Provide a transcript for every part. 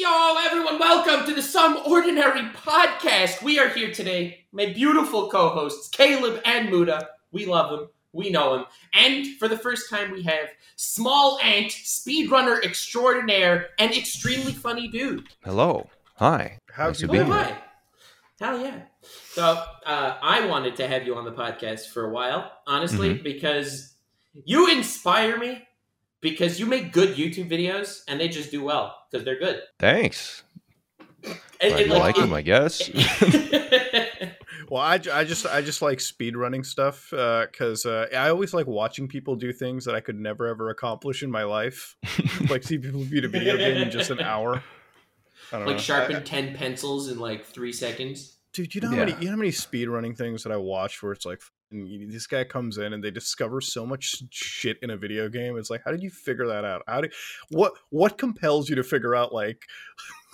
Yo, everyone, welcome to the Some Ordinary podcast. We are here today. My beautiful co hosts, Caleb and Muda. We love them. We know him. And for the first time, we have SmallAnt, speedrunner extraordinaire, and extremely funny dude. Hello. Hi. How's Nice you to Oh, been? hi. Hell yeah. So, uh, I wanted to have you on the podcast for a while, honestly, because you inspire me. Because you make good YouTube videos and they just do well because they're good. Thanks. And- and, you like them, I guess. Well, I, I just I just like speed running stuff because uh, I always like watching people do things that I could never ever accomplish in my life. like see people beat a video game in just an hour. I don't like know. sharpen I- 10 pencils in like three seconds. dude. You know how Yeah. many you know how many speed running things that I watch where it's like you- this guy comes in and they discover so much shit in a video game. It's like how did you figure that out? How do what what compels you to figure out like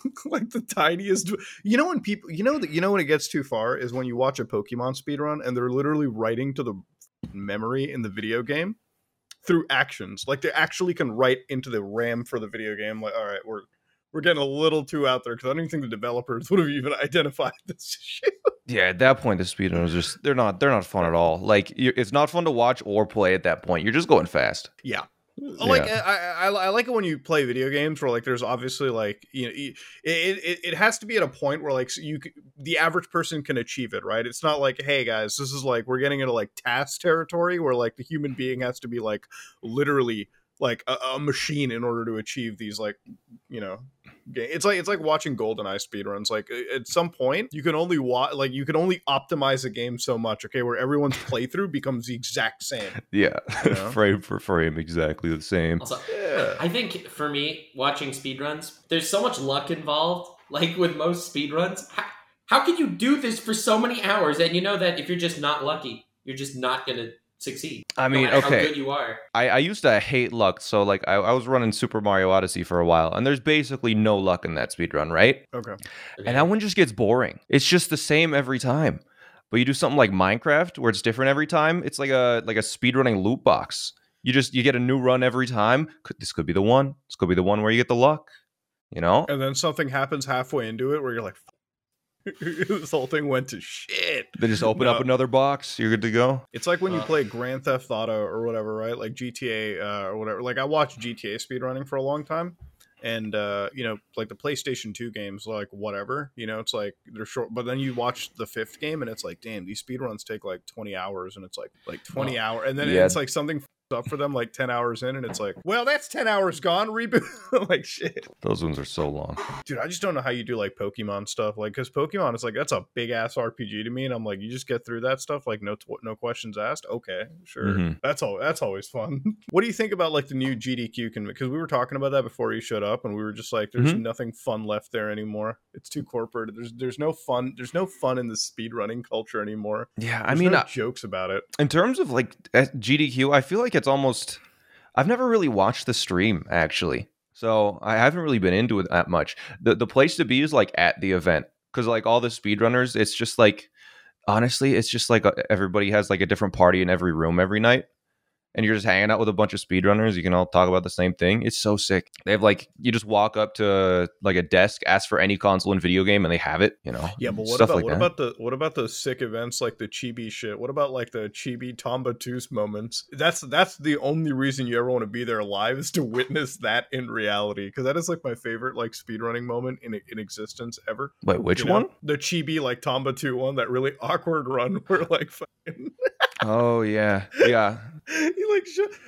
like the tiniest you know when people you know that you know when it gets too far is when you watch a pokemon speed run and they're literally writing to the memory in the video game through actions like they actually can write into the ram for the video game like all right we're we're getting a little too out there because i don't even think the developers would have even identified this shit yeah, at that point, the speedrunners just they're not they're not fun at all. Like you, it's not fun to watch or play at that point. You're just going fast. yeah uh, like Yeah. I, I I like it when you play video games where like there's obviously like you know it it, it has to be at a point where like you the average person can achieve it right it's not like hey guys this is like we're getting into like task territory where like the human being has to be like literally like a, a machine in order to achieve these like you know ga- it's like it's like watching goldeneye speedruns like at some point you can only watch like you can only optimize a game so much okay where everyone's playthrough becomes the exact same Yeah, You know? frame for frame, exactly the same. Also, yeah I think for me, watching speedruns, there's so much luck involved. Like with most speedruns, how, how can you do this for so many hours and you know that if you're just not lucky, you're just not going to succeed? I no mean, how okay. good you are. I, I used to hate luck, so like I, I was running Super Mario Odyssey for a while, and there's basically no luck in that speedrun, right? okay And that one just gets boring. It's just the same every time. But you do something like Minecraft where it's different every time. It's like a like a speedrunning loot box. You just you get a new run every time. Could, this could be the one. This could be the one where you get the luck. You know? and then something happens halfway into it where you're like this whole thing went to shit They just open up another box. You're good to go. it's like when you Uh. play grand theft auto or whatever right like gta uh, or whatever like i watched gta speedrunning for a long time and uh you know like the playstation 2 games like whatever you know it's like they're short but then you watch the fifth game and it's like damn these speedruns take like 20 hours and it's like like 20 Well, hour and then yeah. it's like something f- up for them like 10 hours in and it's like well that's 10 hours gone reboot. Like shit. Those ones are so long. dude i just don't know how you do like pokemon stuff like because pokemon is like that's a big ass rpg to me and i'm like you just get through that stuff like no no questions asked? Okay sure. Mhm. that's all that's always fun. What do you think about like the new gdq can because we were talking about that before you showed up and we were just like there's Mhm. nothing fun left there anymore. It's too corporate. There's there's no fun there's no fun in the speed running culture anymore. Yeah, I mean, no uh, jokes about it. in terms of like uh, GDQ, I feel like it's almost. I've never really watched the stream actually, so I haven't really been into it that much. the The place to be is like at the event because like all the speedrunners, it's just like honestly, it's just like everybody has like a different party in every room every night. And you're just hanging out with a bunch of speedrunners. You can all talk about the same thing. It's so sick. They have like you just walk up to like a desk, ask for any console and video game, and they have it. You know, yeah but what about like what that. about the what about the sick events like the chibi shit what about like the chibi Tomba Tus moments that's that's the only reason you ever want to be there live is to witness that in reality because that is like my favorite like speedrunning moment in in existence ever Wait, which You know? one? the chibi like Tomba 2 one that really awkward run where like fucking Oh yeah, yeah. he like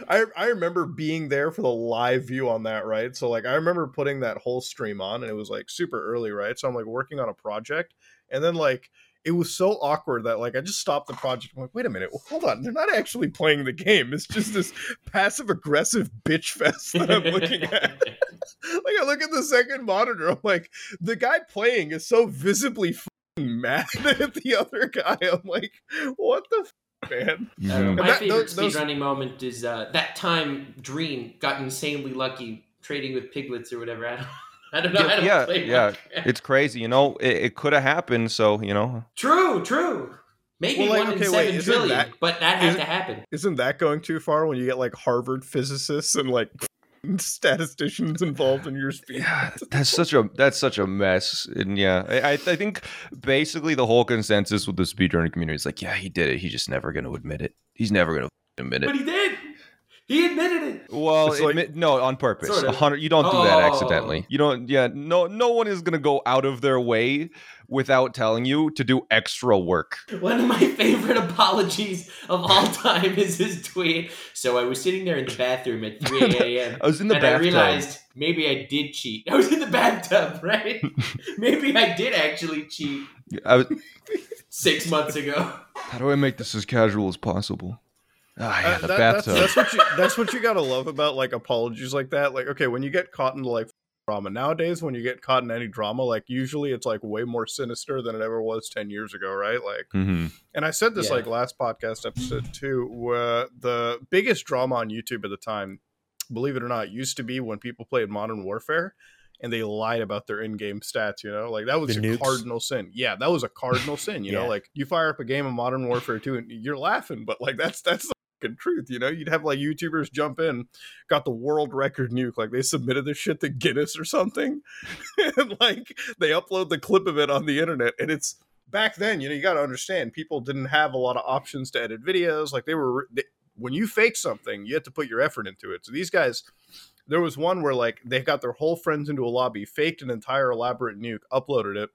I I remember being there for the live view on that, right? So like I remember putting that whole stream on and it was like super early, right? So I'm like working on a project and then like it was so awkward that like I just stopped the project. I'm like, wait a minute, hold on, they're not actually playing the game. It's just this passive aggressive bitch fest that I'm looking at. like I look at the second monitor, I'm like, the guy playing is so visibly mad at the other guy. I'm like, what the man? Mm-hmm. My that- favorite those- those- speedrunning moment is uh, that time Dream got insanely lucky trading with piglins or whatever. I don't, I don't know. I don't Yeah, play yeah. Minecraft. It's crazy, you know. It, it could have happened, so you know. True, true. Maybe Well, like, one in okay, seven wait, trillion, that- but that had is- to happen. Isn't that going too far when you get like Harvard physicists and like statisticians involved in your speed. Yeah, that's such a that's such a mess. And yeah, I I I think basically the whole consensus with the speedrunning community is like, yeah, he did it. He's just never going to admit it. He's never going to admit it. But it. he did. He admitted it. Well, like- admit, no, on purpose. Sort A of. hundred. You don't do that Oh. accidentally. You don't. Yeah, no, no one is going to go out of their way without telling you to do extra work. One of my favorite apologies of all time is his tweet. So I was sitting there in the bathroom at 3 a.m. I was in the and I realized maybe I did cheat. I was in the bathtub, right? maybe I did actually cheat I was, six months ago. how do I make this as casual as possible? Ah, yeah, Uh, the that- bathtub. That's, that's what you that's what you gotta love about like apologies like that. Like, okay, when you get caught into like drama nowadays, when you get caught in any drama, like usually it's like way more sinister than it ever was ten years ago, right? Like, Mhm. and I said this Yeah. like last podcast episode too. Where the biggest drama on YouTube at the time, believe it or not, used to be when people played Modern Warfare. And they lied about their in-game stats, you know, like that was The a nukes? cardinal sin. Yeah, that was a cardinal sin. You know, like you fire up a game of Modern Warfare 2 and you're laughing, but like that's that's fucking truth, you know? You'd have like YouTubers jump in, got the world record nuke, like they submitted this shit to Guinness or something, and like they upload the clip of it on the internet, and it's back then, you know, you got to understand, people didn't have a lot of options to edit videos. Like they were, they, when you fake something, you had to put your effort into it. So these guys, there was one where like they got their whole friends into a lobby, faked an entire elaborate nuke, uploaded it.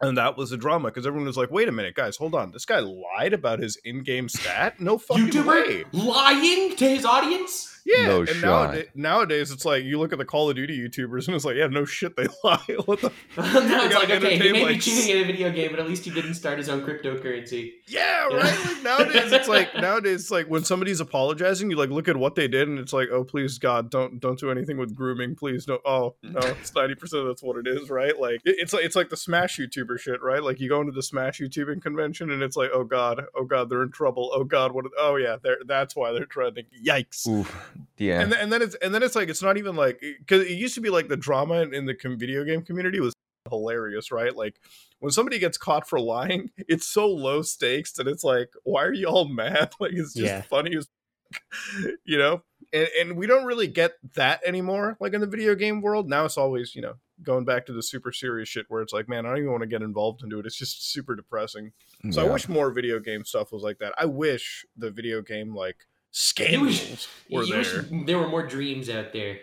And that was a drama because everyone was like, "Wait a minute, guys, hold on! This guy lied about his in-game stat. No fucking YouTuber way." lying to his audience? Yeah, No and shot. nowadays, nowadays it's like you look at the Call of Duty YouTubers and it's like, yeah, no shit, they lie. what the? now it's like, okay, he entertain, may be cheating in a video game, but at least he didn't start his own cryptocurrency. Yeah, Yeah. right. Like nowadays, it's like nowadays, it's like when somebody's apologizing, you like look at what they did, and it's like, oh, please, God, don't don't do anything with grooming, please. No, oh no, it's ninety percent. That's what it is, right? Like it- it's like it's like the Smash YouTuber shit, right? Like you go into the Smash YouTubing convention, and it's like, oh God, oh God, they're in trouble. Oh God, what? Oh yeah, they're that's why they're trending. Yikes. Oof. Yeah. And then, and then it's and then it's like it's not even like because it used to be like the drama in, in the com- video game community was hilarious, right? Like when somebody gets caught for lying, it's so low stakes that it's like, why are you all mad? Like it's just Yeah. funny as you know. And and we don't really get that anymore. Like in the video game world, now it's always you know going back to the super serious shit where it's like, man, I don't even want to get involved into it. It's just super depressing. So I wish more video game stuff was like that. I wish the video game like scandals were you there. wish there were more dreams out there.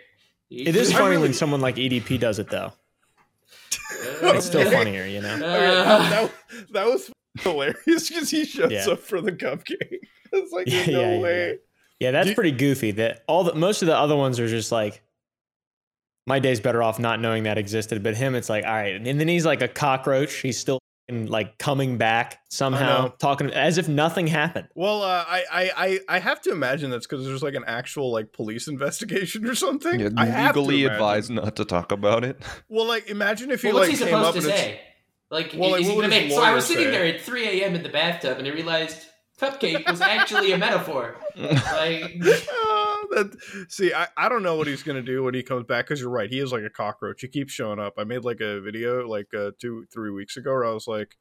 It is funny really- when someone like EDP does it though. Uh, It's still funnier, you know. Okay, that, that, that was hilarious because he shows Yeah. up for the cupcake. It's like Yeah, no yeah, yeah, way. Yeah, that's Do- pretty goofy. That all the most of the other ones are just like my day's better off not knowing that existed. But him, it's like all right, and then he's like a cockroach. He's still f***ing, like coming back somehow, talking as if nothing happened. Well, uh, I, I I I have to imagine that's because there's like an actual like police investigation or something. Yeah, I have to legally imagine. advised not to talk about it. Well, like imagine if he Well, what's like he came up supposed to and say? Like, Well, like, what gonna would his make? So I was lawyer sitting say? there at 3 a.m. in the bathtub, and I realized cupcake was actually a metaphor. Like, that see I, I don't know what he's gonna do when he comes back because you're right he is like a cockroach he keeps showing up. I made like a video like uh, two three weeks ago where i was like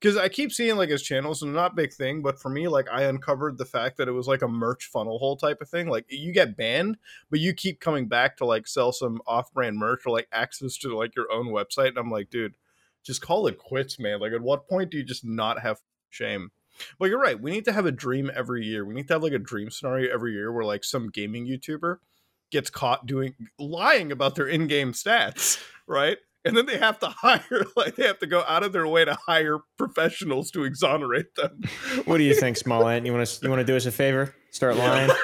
because i keep seeing like his channels and not big thing but for me like i uncovered the fact that it was like a merch funnel hole type of thing like you get banned but you keep coming back to like sell some off-brand merch or like access to like your own website and i'm like dude just call it quits man like at what point do you just not have shame but you're right. We need to have a dream every year. We need to have like a dream scenario every year where like some gaming YouTuber gets caught doing lying about their in-game stats, right? And then they have to hire like they have to go out of their way to hire professionals to exonerate them. What do you think, SmallAnt? You want to you want to do us a favor? Start lying.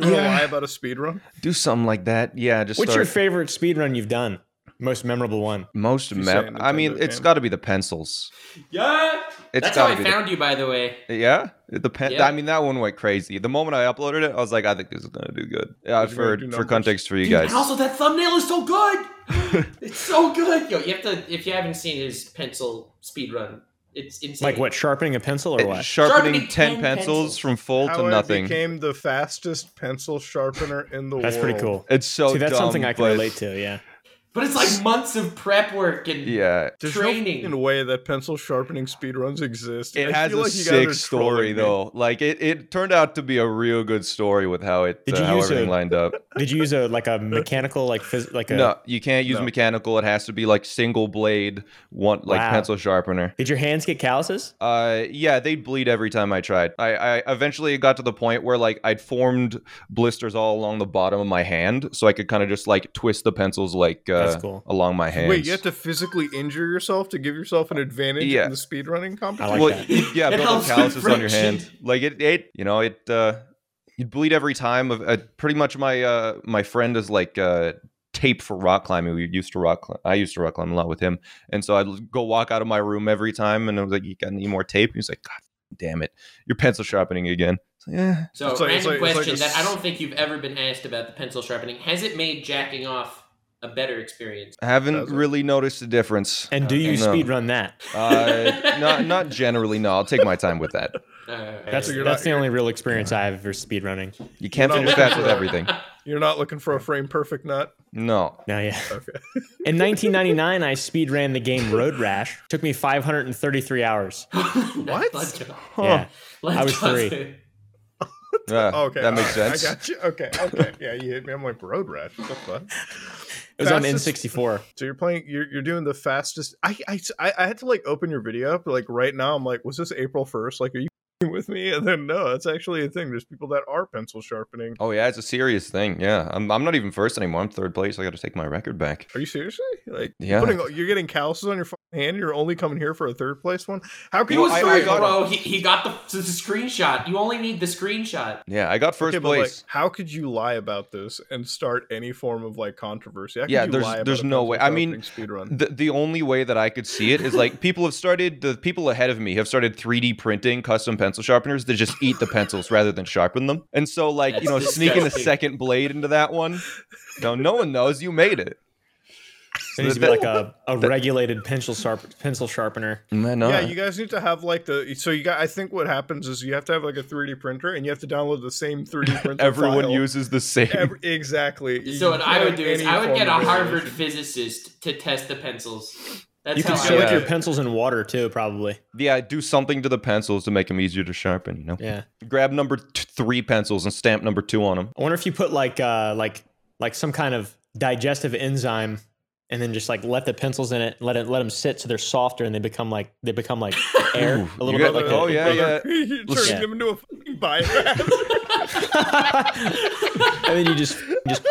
You want to Yeah. lie about a speed run? Do something like that. Yeah, just What's start your favorite speedrun you've done? Most memorable one. most You I mean, it's got to be the pencils. yeah, It's that's how gotta I be the- found you, by the way. Yeah, the pen. Yeah. I mean, that one went crazy. The moment I uploaded it, I was like, I think this is gonna do good. Yeah, Is it for do for context for you Dude, guys. And also, that thumbnail is so good. it's so good. Yo, you have to if you haven't seen his pencil speed run, it's insane. Like what? Sharpening a pencil or It- what? sharpening, Sharpening 10, 10 pencils, pencils. from full How to I nothing. became the fastest pencil sharpener in the That's world. That's pretty cool. it's so See, that's dumb, something I can but relate to. Yeah. But it's like months of prep work and Yeah, Training. no fucking way that pencil sharpening speedruns exist. it I has feel a like you guys are sick story trolling me. though. Like it, it turned out to be a real good story with how it, Did uh, you how use everything a- lined up. Did you use a like a mechanical like phys- like a? No, you can't use No. mechanical. It has to be like single blade, one like Wow. pencil sharpener. Did your hands get calluses? Uh, yeah, they'd bleed every time I tried. I, I eventually it got to the point where like I'd formed blisters all along the bottom of my hand, so I could kind of just like twist the pencils like uh, That's cool. along my hands. Wait, you have to physically injure yourself to give yourself an advantage Yeah. in the speedrunning I competition? like well, that. yeah, It build up calluses on your hand. Like it, it, you know, it. uh You bleed every time. Of uh, pretty much my uh my friend is like uh tape for rock climbing. We used to rock. Climb. I used to rock climb a lot with him, and so I'd go walk out of my room every time, and I was like, "You got any more tape?" He's like, "God damn it, you're pencil sharpening again." Like, yeah, So, It's like- it's random like- it's like question that I don't think you've ever been asked about the pencil sharpening. Has it made jacking off a better experience? I haven't Does it? really noticed a difference. And do you Okay. No. speed run that? Uh, not not generally. No, I'll take my time with that. Uh, That's So that's not- the only real experience I have for speed running. You can't You're finish not fast with everything. You're not looking for a frame perfect nut? No. No, yeah. Okay. In 1999, I speed ran the game Road Rash. Took me 533 hours. what? Let's go. Yeah, Let's I was three. Yeah, Okay. that makes alright, sense. I got you. Okay. Okay. Yeah, you hit me. I'm like, road rash. What the fuck? It was on N64. So you're playing. You're, you're doing the fastest. I, I I I had to like open your video up. Like right now, I'm like, was this April first? Like, are you with me? And then no, that's actually a thing. There's people that are pencil sharpening. Oh yeah, it's a serious thing. Yeah, I'm, I'm not even first anymore. I'm third place. I got to take my record back. Are you seriously? Like, Yeah. you're, putting, you're getting calluses on your fucking hand. You're only coming here for a third place one. How can He you? I- I got- bro. He, he got the, the screenshot. You only need the screenshot. Yeah, I got first Okay, but, like, place. how could you lie about this and start any form of like controversy? How could Yeah, you there's- lie about there's no way. I mean, sharpening speedrun. the the only way that I could see it is like people have started the people ahead of me have started 3D printing custom pencil sharpeners that just eat the pencils rather than sharpen them. And so like, you know, That's sneaking a second blade into that one. No, no one knows you made it. There needs to be like a, a regulated pencil sharp pencil sharpener. Man, no. Yeah, you guys need to have like the so you got. I think what happens is you have to have like a 3D printer and you have to download the same 3D printer. Everyone file. uses the same. Every- exactly. So You what I would do is I would get a Harvard physicist to test the pencils. That's You can soak yeah. your pencils in water too, probably. yeah, do something to the pencils to make them easier to sharpen. You know, Yeah. grab number t- three pencils and stamp number two on them. I wonder if you put like uh like like some kind of digestive enzyme and then just like let the pencils in it, let it let them sit so they're softer and they become like they become like air a little bit like oh, a- yeah, yeah. You're turning Yeah. them into a fucking biomass. and then you just just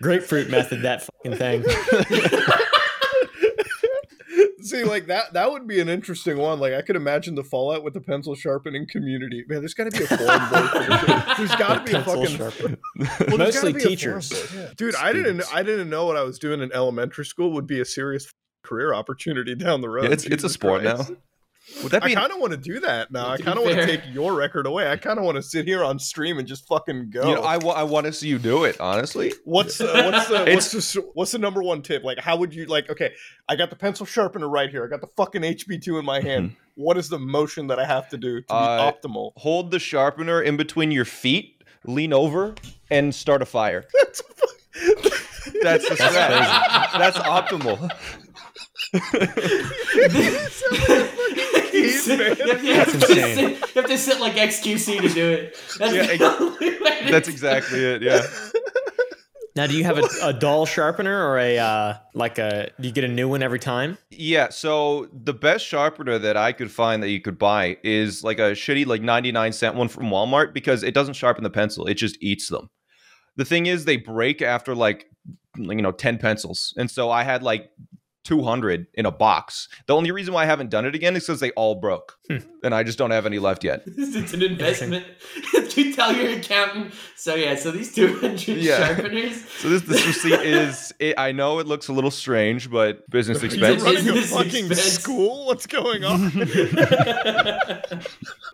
grapefruit method that fucking thing. See, like that that would be an interesting one. Like I could imagine the fallout with the pencil sharpening community. Man, there's got to be a forum board for this. There's got to be a fucking sharpener. Well, there's Mostly gotta be a forum teachers. yeah. Dude, I didn't I didn't know what I was doing in elementary school would be a serious career opportunity down the road. Yeah, it's it's a sport Christ. now. Would that I kind of want to do that now. I kind of want to take your record away. I kind of want to sit here on stream and just fucking go. you know, I, wa- I want to see you do it. Honestly, What's uh, what's the what's the what's the number one tip? Like, how would you like? Okay, I got the pencil sharpener right here. I got the fucking HB two in my hand. What is the motion that I have to do to be Uh, optimal? hold the sharpener in between your feet, lean over, and start a fire. That's the strat. That's optimal. You sit- you have- you That's have to insane. sit- You have to sit like XQC to do it. That's Yeah, the ex- only way to That's exactly it. Yeah. Now, do you have a, a dull sharpener or a uh, like a? Do you get a new one every time? Yeah, so the best sharpener that I could find that you could buy is like a shitty like 99 cent one from Walmart because it doesn't sharpen the pencil, it just eats them. The thing is they break after like you know 10 pencils. And so I had like 200 in a box. The only reason why I haven't done it again is cuz they all broke. Hmm. And I just don't have any left yet. it's an investment. you tell your accountant. So yeah, so these two hundred Yeah. sharpeners. So this this receipt is it, I know it looks a little strange, but business You're expense. running a fucking expense. school. What's going on?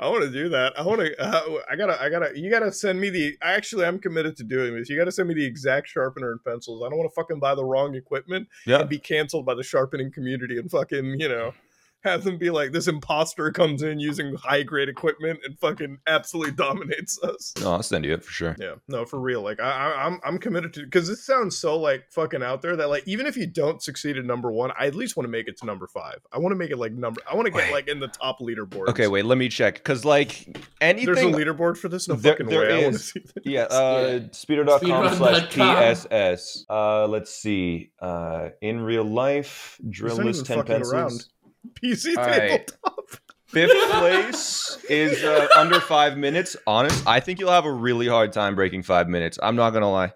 I want to do that. I want to. Uh, I gotta. I gotta. You gotta send me the. Actually, I'm committed to doing this. You gotta send me the exact sharpener and pencils. I don't want to fucking buy the wrong equipment Yeah. and be canceled by the sharpening community and fucking you know have them be like this imposter comes in using high grade equipment and fucking absolutely dominates us. No, I'll send you it for sure. Yeah, no, for real. Like I, I I'm I'm committed to because this sounds so like fucking out there that like even if you don't succeed at number one, I at least want to make it to number five. I want to make it like number. I want to get Wait. like in the top leaderboard. Okay, wait, let me check because like anything. There's a leaderboard for this? No There- fucking there way. I want to is. see this. Yeah, uh, Yeah. speedo.com slash Speedrun.com. PSS. Uh, let's see. Uh, in real life, drill not is 10 fucking pencils. around. PC All right. tabletop. Fifth place is uh, under five minutes. Honest, I think you'll have a really hard time breaking five minutes. I'm not gonna lie.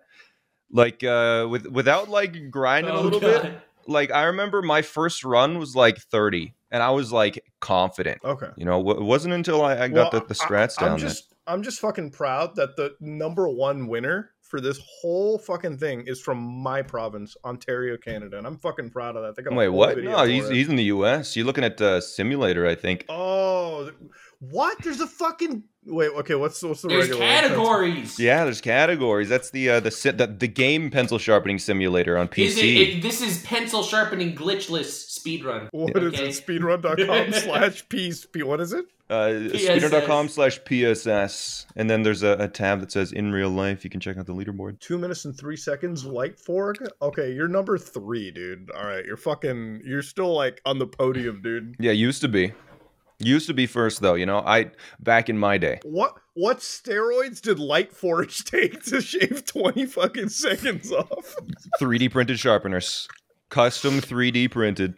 Like uh, with without like grinding a Oh, little God. bit. Like I remember my first run was like 30, and I was like confident. Okay. You know, it wasn't until I, I got Well, the, the strats I, down I'm there. just I'm just fucking proud that the number one winner for this whole fucking thing is from my province, Ontario, Canada, and I'm fucking proud of that. They got Wait, what? No, he's he's in the U.S. You're looking at uh, simulator, I think. Oh, what? There's a fucking wait. Okay, what's what's the There's regular categories. Yeah, there's categories. That's the uh, the si- the, the game pencil sharpening simulator on PC. Is it, it? This is pencil sharpening glitchless speedrun. What is Okay. it? Speedrun.com slash piece. What is it? uh, PSS. speedrun.com slash PSS. And then there's a, a tab that says in real life. You can check out the leaderboard. Two minutes and three seconds. Light Forg. Okay, you're number three, dude. All right, you're fucking. You're still like on the podium, dude. Yeah, used to be. Used to be first though, you know. I back in my day. What what steroids did Light Forge take to shave twenty fucking seconds off? 3D printed sharpeners. Custom 3D printed.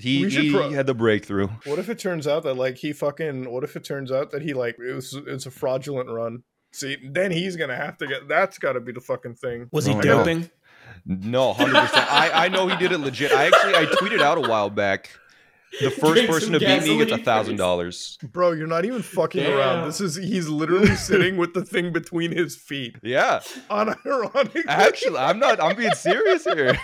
He, We he pro- had the breakthrough. What if it turns out that like he fucking? What if it turns out that he like it was it's a fraudulent run? See, then he's gonna have to get. That's got to be the fucking thing. Was he Oh, I know. doping? No, 100%. I, I know he did it legit. I actually I tweeted out a while back. The first person some to beat me gets a thousand dollars. Bro, you're not even fucking Damn. around. This is he's literally sitting with the thing between his feet. Yeah, Unironically. actually, I'm not. I'm being serious here.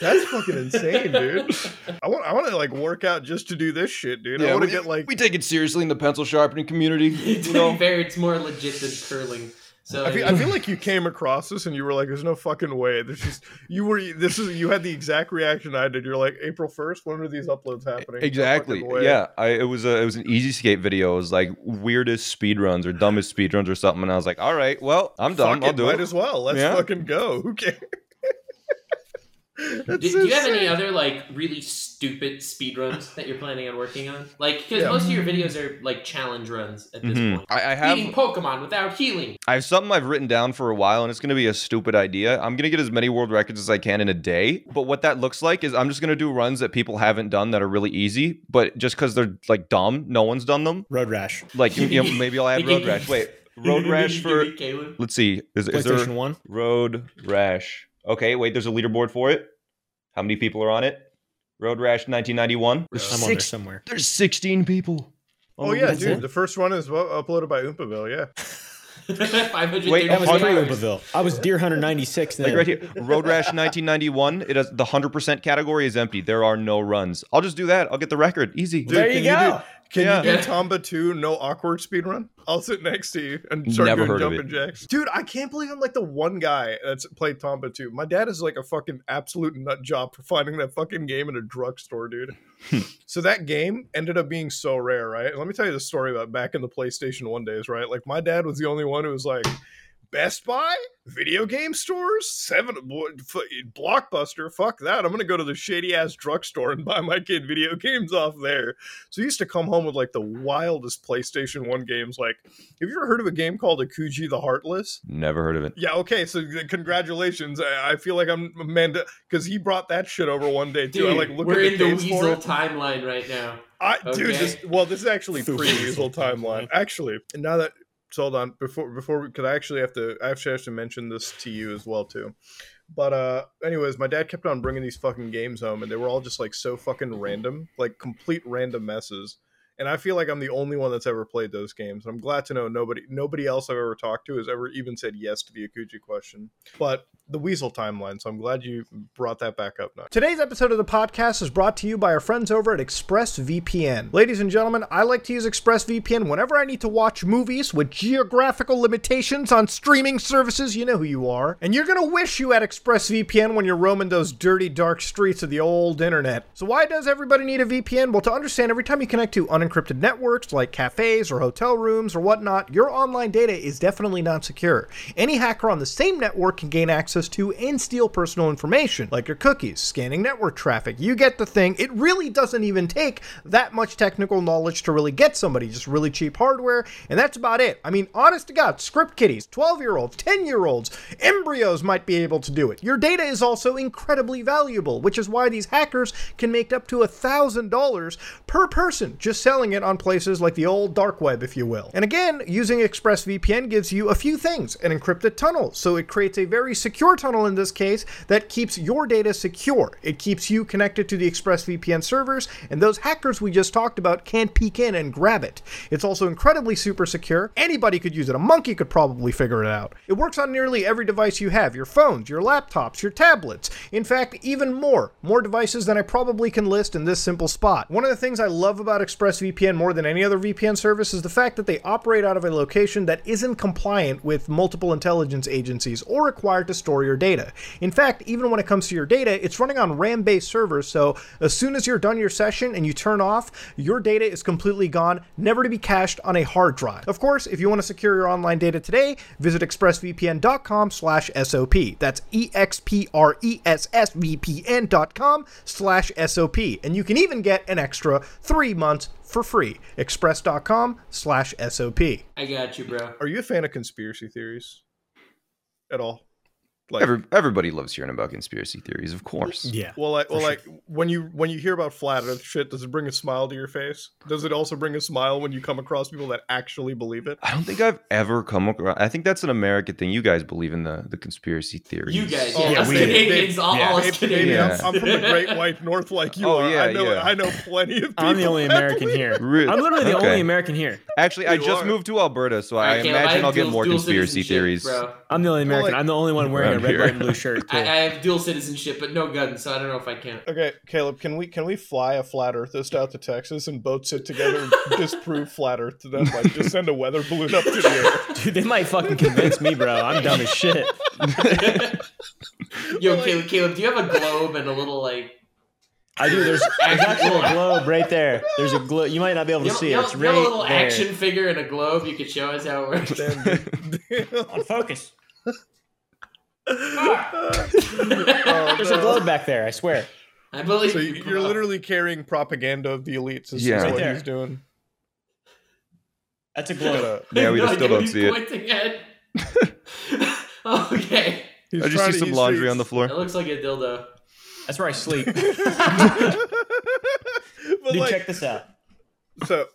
That's fucking insane, dude. I want I want to like work out just to do this shit, dude. I want to we, get like we take it seriously in the pencil sharpening community. to You be know, fair, it's more legit than curling. So I feel, I feel like you came across this and you were like, "There's no fucking way." There's just you were. This is you had the exact reaction I did. You're like, "April first, when are these uploads happening?" Exactly. fucking way. Yeah, I, it was a it was an easy skate video. It was like weirdest speed runs or dumbest speed runs or something. And I was like, all right, well, I'm done. Fuck I'll it, do might it. as well. Let's Yeah. fucking go. Who cares? do, That's do you have any other like really stupid speedruns that you're planning on working on? Like, because Yeah. most of your videos are like challenge runs at this Mhm. point. I, I have Beating Pokemon without healing. I have something I've written down for a while, and it's going to be a stupid idea. I'm going to get as many world records as I can in a day. But what that looks like is I'm just going to do runs that people haven't done that are really easy, but just because they're like dumb, no one's done them. Road rash. Like you know, maybe I'll add road rash. Wait, road rash for. Caleb. Let's see. Is, is there One. road rash? Okay, wait. There's a leaderboard for it. How many people are on it? Road rash 1991. There's, I'm on there six, somewhere. there's 16 people. Oh yeah, dude. it? The first one is well, uploaded by Oompaville. Yeah. 530 Wait, That was Hundred- pre. Oompaville. I was Deer Hunter 96 then. Like right here, Road Rash 1991. It has the 100% category is empty. There are no runs. I'll just do that. I'll get the record. Easy. Dude, There can you do- go. Can Yeah. you do Tomba 2 no awkward speed run? I'll sit next to you and start Never doing heard jumping jacks. Dude, I can't believe I'm like the one guy that's played Tomba 2. My dad is like a fucking absolute nut job for finding that fucking game in a drugstore, dude. Hmm. so that game ended up being so rare, right? Let me tell you the story about back in the PlayStation 1 days, right? Like my dad was the only one who was like Best Buy, video game stores, seven blockbuster. Fuck that! I'm gonna go to the shady ass drugstore and buy my kid video games off there. So he used to come home with like the wildest PlayStation One games. Like, have you ever heard of a game called Akuji the Heartless? Never heard of it. Yeah, okay. So congratulations. I, I feel like I'm Amanda because he brought that shit over one day too. Dude, I like look we're at in the the Weasel timeline right now. I, Dude, Okay. this well, this is actually Through pre Weasel Weasel timeline. timeline. Actually, now that so hold on before before because I actually have to I actually have to mention this to you as well too. But uh, anyways, my dad kept on bringing these fucking games home, and they were all just like so fucking random, like complete random messes. And I feel like I'm the only one that's ever played those games. I'm glad to know nobody nobody else I've ever talked to has ever even said yes to the Akuji question. But the Weasel timeline, so I'm glad you brought that back up now. Today's episode of the podcast is brought to you by our friends over at ExpressVPN. Ladies and gentlemen, I like to use ExpressVPN whenever I need to watch movies with geographical limitations on streaming services. You know who you are. And you're gonna wish you had ExpressVPN when you're roaming those dirty, dark streets of the old internet. So why does everybody need a VPN? Well, to understand every time you connect to unencrypted networks like cafes or hotel rooms or whatnot, your online data is definitely not secure. Any hacker on the same network can gain access to and steal personal information, like your cookies, scanning network traffic. You get the thing. It really doesn't even take that much technical knowledge to really get somebody, just really cheap hardware, and that's about it. I mean, honest to God, script kiddies, 12 year olds, 10 year olds, embryos might be able to do it. Your data is also incredibly valuable, which is why these hackers can make up to a $1,000 per person just selling it on places like the old dark web, if you will. And again, using ExpressVPN gives you a few things an encrypted tunnel, so it creates a very secure tunnel in this case that keeps your data secure. It keeps you connected to the ExpressVPN servers, and those hackers we just talked about can't peek in and grab it. It's also incredibly super secure. Anybody could use it. A monkey could probably figure it out. It works on nearly every device you have your phones, your laptops, your tablets. In fact, even more. More devices than I probably can list in this simple spot. One of the things I love about ExpressVPN more than any other VPN service is the fact that they operate out of a location that isn't compliant with multiple intelligence agencies or required to store your data. In fact, even when it comes to your data, it's running on RAM based servers, so as soon as you're done your session and you turn off, your data is completely gone, never to be cached on a hard drive. Of course, if you want to secure your online data today, visit expressvpn.com slash SOP. That's E-X-P-R-E-S-S-V-P-N.com slash SOP. And you can even get an extra three months for free. Express.com slash SOP. I got you, bro. Are you a fan of conspiracy theories at all? Like, Every, everybody loves hearing about conspiracy theories, of course. Yeah. well, like, well, for like when you when you hear about flat Earth shit, does it bring a smile to your face? Does it also bring a smile when you come across people that actually believe it? I don't think I've ever come across. I think that's an American thing. You guys believe in the, the conspiracy theories. You guys, Oh, yeah, yeah, we- Canadians, they- all, yeah, all Maybe, Canadians. maybe I'm, I'm from the Great White North, like you Oh, are. yeah, I know. yeah. I know plenty of people. I'm the only American here. Really? I'm literally the Okay. only American here. Actually, I just are. moved to Alberta, so I Alright, Caleb, imagine I'll get more conspiracy theories. Bro. I'm the only American. like- I'm the only one wearing a red, here. white, and blue shirt. I, I have dual citizenship, but no guns, so I don't know if I can. Okay, Caleb, can we can we fly a flat earthist out to Texas and both sit together and disprove flat Earth to them? Like, just send a weather balloon up to the air. Dude, they might fucking convince me, bro. I'm dumb as shit. Yo, Like- Caleb, Caleb, do you have a globe and a little like? I do. There's, there's actually a globe right there. There's a globe. You might not be able to You have, see you it. It's you have right a little there. action figure and a globe. You could show us how it works. Damn, dude. On focus. Oh, There's a no. globe back there. I swear. I believe So you, you- bro. you're literally carrying propaganda of the elites. Is, Yeah. is Right what there. he's doing. That's a Got globe. Yeah, we No just still don't see it. Okay, he's I just trying see some he's- laundry on the floor. it looks like a dildo. That's where I sleep. Dude, like, check this out. so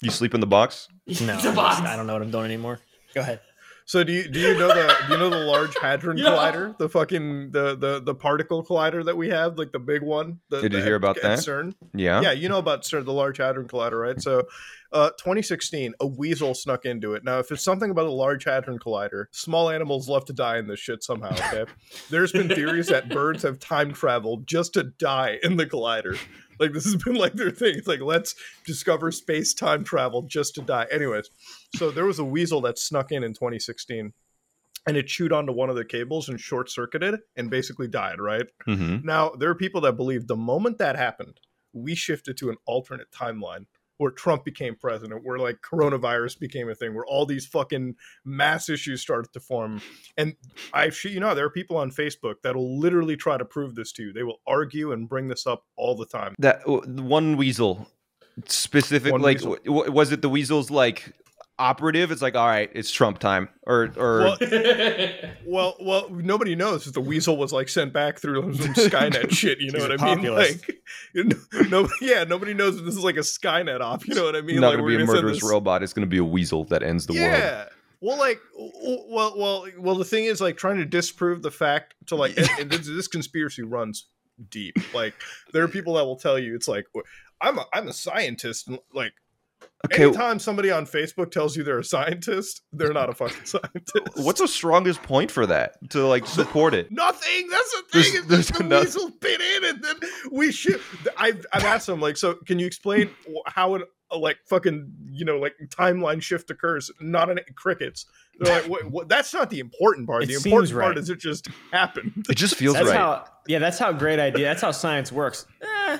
You sleep in the box? No, it's a box. I don't know what I'm doing anymore. Go ahead. So do you do you know the do you know the Large Hadron Yeah. Collider, the fucking the, the the particle collider that we have, like the big one? The, Did you hear about at that? CERN? Yeah. Yeah, you know about CERN, the Large Hadron Collider, right? So, uh, 2016, a weasel snuck into it. Now, if it's something about a Large Hadron Collider, small animals love to die in this shit somehow. Okay, there's been theories that birds have time traveled just to die in the collider. Like this has been like their thing. It's like let's discover space time travel just to die. Anyways, so there was a weasel that snuck in in 2016. And it chewed onto one of the cables and short circuited and basically died, right? Mm-hmm. Now, there are people that believe the moment that happened, we shifted to an alternate timeline where Trump became president, where like coronavirus became a thing, where all these fucking mass issues started to form. And I, you know, there are people on Facebook that will literally try to prove this to you. They will argue and bring this up all the time. That one weasel specific, One like, weasel. w- was it the weasel's like operative? It's like, all right, it's Trump time, or or Well, well, well, nobody knows if the weasel was like sent back through some Skynet shit. You know He's what a I mean? Like, you know, nobody, yeah, nobody knows if this is like a Skynet op. You know what I mean? not like, gonna be a murderous robot. It's gonna be a weasel that ends the world. yeah. Well, like, well, well, well. The thing is, like, trying to disprove the fact to like, and, and this, this conspiracy runs deep. Like there are people that will tell you it's like I'm a I'm a scientist and like Okay, anytime somebody on Facebook tells you they're a scientist, they're not a fucking scientist. what's the strongest point for that to like support it? Nothing. That's the There's- thing. Is there's the nothing. weasel bit in, and then we should. I've I've asked them like, so can you explain how an a, like fucking you know like timeline shift occurs? Not in crickets. They're like, what, what, that's not the important part. It the seems important part is it just happened. It just feels That's right. how. Yeah, that's how great idea. That's how science works. Eh,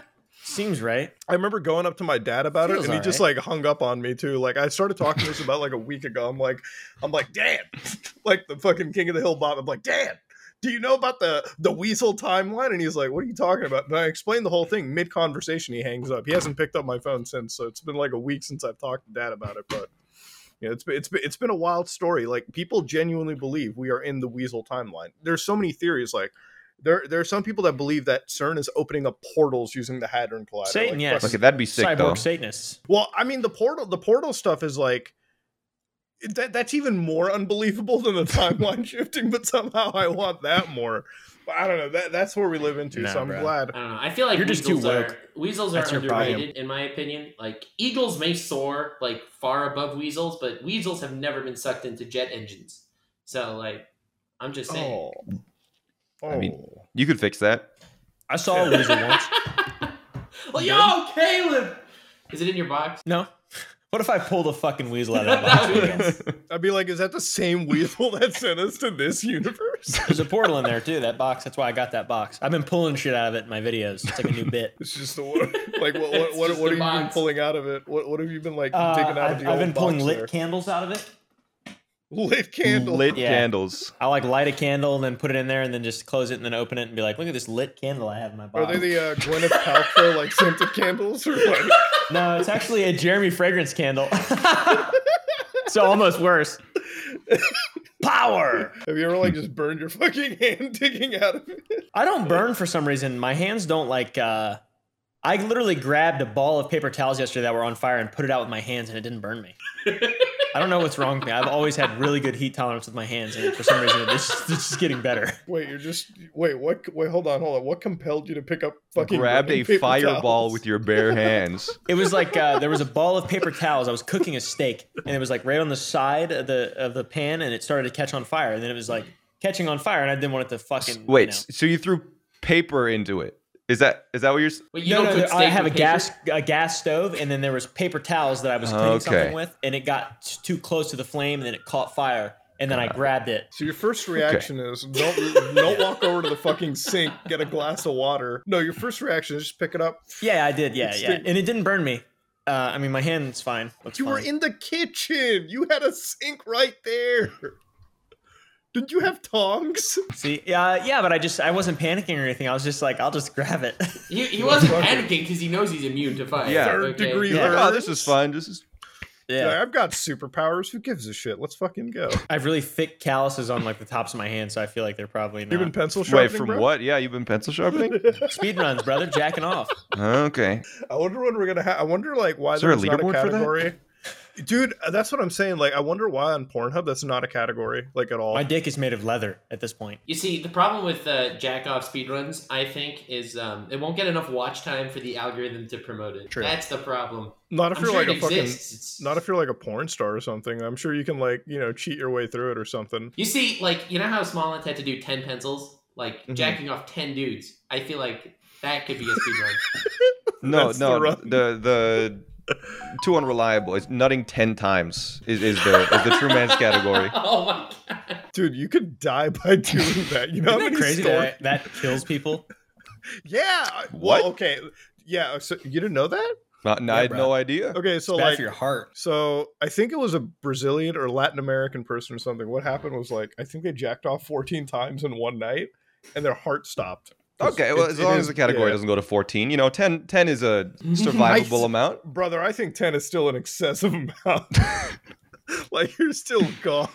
seems right. I remember going up to my dad about Feels it, and he just like hung up on me too. Like I started talking to this about like a week ago. I'm like, I'm like, Dad, like the fucking King of the Hill Bob. I'm like, Dad, do you know about the the Weasel timeline? And he's like, What are you talking about? And I explained the whole thing mid conversation. He hangs up. He hasn't picked up my phone since, so it's been like a week since I've talked to Dad about it. But you know, it's been it's been it's been a wild story. Like people genuinely believe we are in the Weasel timeline. There's so many theories. Like there there are some people that believe that CERN is opening up portals using the Hadron Collider. Satan, like, yes. Okay, that'd be sick Cyborg though. Satanists. well, I mean, the portal, the portal stuff is like that. That's even more unbelievable than the timeline shifting. But somehow, I want that more. But I don't know. That that's where we live into. Nah, so I'm bro. glad. I don't know. I feel like You're just too weasels are weasels That's are your underrated in my opinion. Like eagles may soar like far above weasels, but weasels have never been sucked into jet engines. So like, I'm just saying. Oh, oh. I mean- You could fix that. I saw a weasel once. well, yo, Caleb, is it in your box? No. What if I pulled a fucking weasel out of that That box? I'd be like, is that the same weasel that sent us to this universe? There's a portal in there too. That box. That's why I got that box. I've been pulling shit out of it in my videos. It's like a new bit. It's just the one. Like, what It's what what, what a have you been pulling out of it? What what have you been like Uh, digging out of I've, the I've old been pulling box lit there? candles out of it. Lit candle. Lit Yeah. candles. I like light a candle and then put it in there and then just close it and then open it and be like, look at this lit candle I have in my pocket. Are they the uh, Gwyneth Paltrow like scented candles or what? no, it's actually a Jeremy fragrance candle. so almost worse. Power. Have you ever like just burned your fucking hand digging out of it? I don't burn for some reason. My hands don't like. uh I literally grabbed a ball of paper towels yesterday that were on fire and put it out with my hands, and it didn't burn me. I don't know what's wrong with me. I've always had really good heat tolerance with my hands, and for some reason, it's just, it's just getting better. Wait, you're just wait. What? Wait, hold on, hold on. What compelled you to pick up fucking Grabbed a paper fireball towels? with your bare hands. It was like uh, there was a ball of paper towels. I was cooking a steak, and it was like right on the side of the of the pan, and it started to catch on fire. And then it was like catching on fire, and I didn't want it to fucking Wait, You know. so you threw paper into it? Is that is that what you're? s- Wait, you no, don't no, cook I steak have a paper? gas a gas stove, and then there was paper towels that I was cleaning Okay. something with, and it got too close to the flame, and then it caught fire, and then I grabbed it. So your first reaction is don't don't walk over to the fucking sink, get a glass of water. No, your first reaction is just pick it up. Yeah, I did. Yeah, It's yeah, the- and it didn't burn me. Uh, I mean, my hand's fine. Looks You were in the kitchen. You had a sink right there. Did you have tongs? See, yeah, yeah, but I just I wasn't panicking or anything. I was just like, I'll just grab it. He, he wasn't panicking because he knows he's immune to fire. Yeah. Third okay? degree Yeah. Oh, this is fun. This is Yeah. I've got superpowers. Who gives a shit? Let's fucking go. I have really thick calluses on like the tops of my hands, so I feel like they're probably You've been not. pencil wait from bro? what? Yeah, you've been pencil sharpening. Speed runs, brother, jacking off. okay. I wonder when we're gonna have. I wonder like why Is there a there's not a leaderboard for that? category. Dude, that's what I'm saying. Like, I wonder why on Pornhub that's not a category, like at all. My dick is made of leather at this point. You see, the problem with uh, jack off speedruns, I think, is um, it won't get enough watch time for the algorithm to promote it. True. That's the problem. not if I'm you're sure like a fucking. exists. It's- Not if you're like a porn star or something. I'm sure you can like you know cheat your way through it or something. You see, like, you know how SmallAnt had to do 10 pencils? Like, Mhm. jacking off 10 dudes. I feel like that could be a speedrun. No, That's no. run. The the too unreliable. It's nutting ten times is, is the is the true man's category. oh my god. Dude, you could die by doing that. You know how Isn't that many crazy stories? that that kills people? Yeah. What? Well, okay. Yeah. So you didn't know that? Uh, no, I had bro. no idea. Okay. So It's bad like, your heart. so I think it was a Brazilian or Latin American person or something. What happened was like I think they jacked off 14 times in one night, and their heart stopped. 'Cause Okay, well, it- as long as the category yeah. doesn't go to 14, you know, 10, 10 is a survivable I- amount. brother, I think 10 is still an excessive amount. like you're still gone.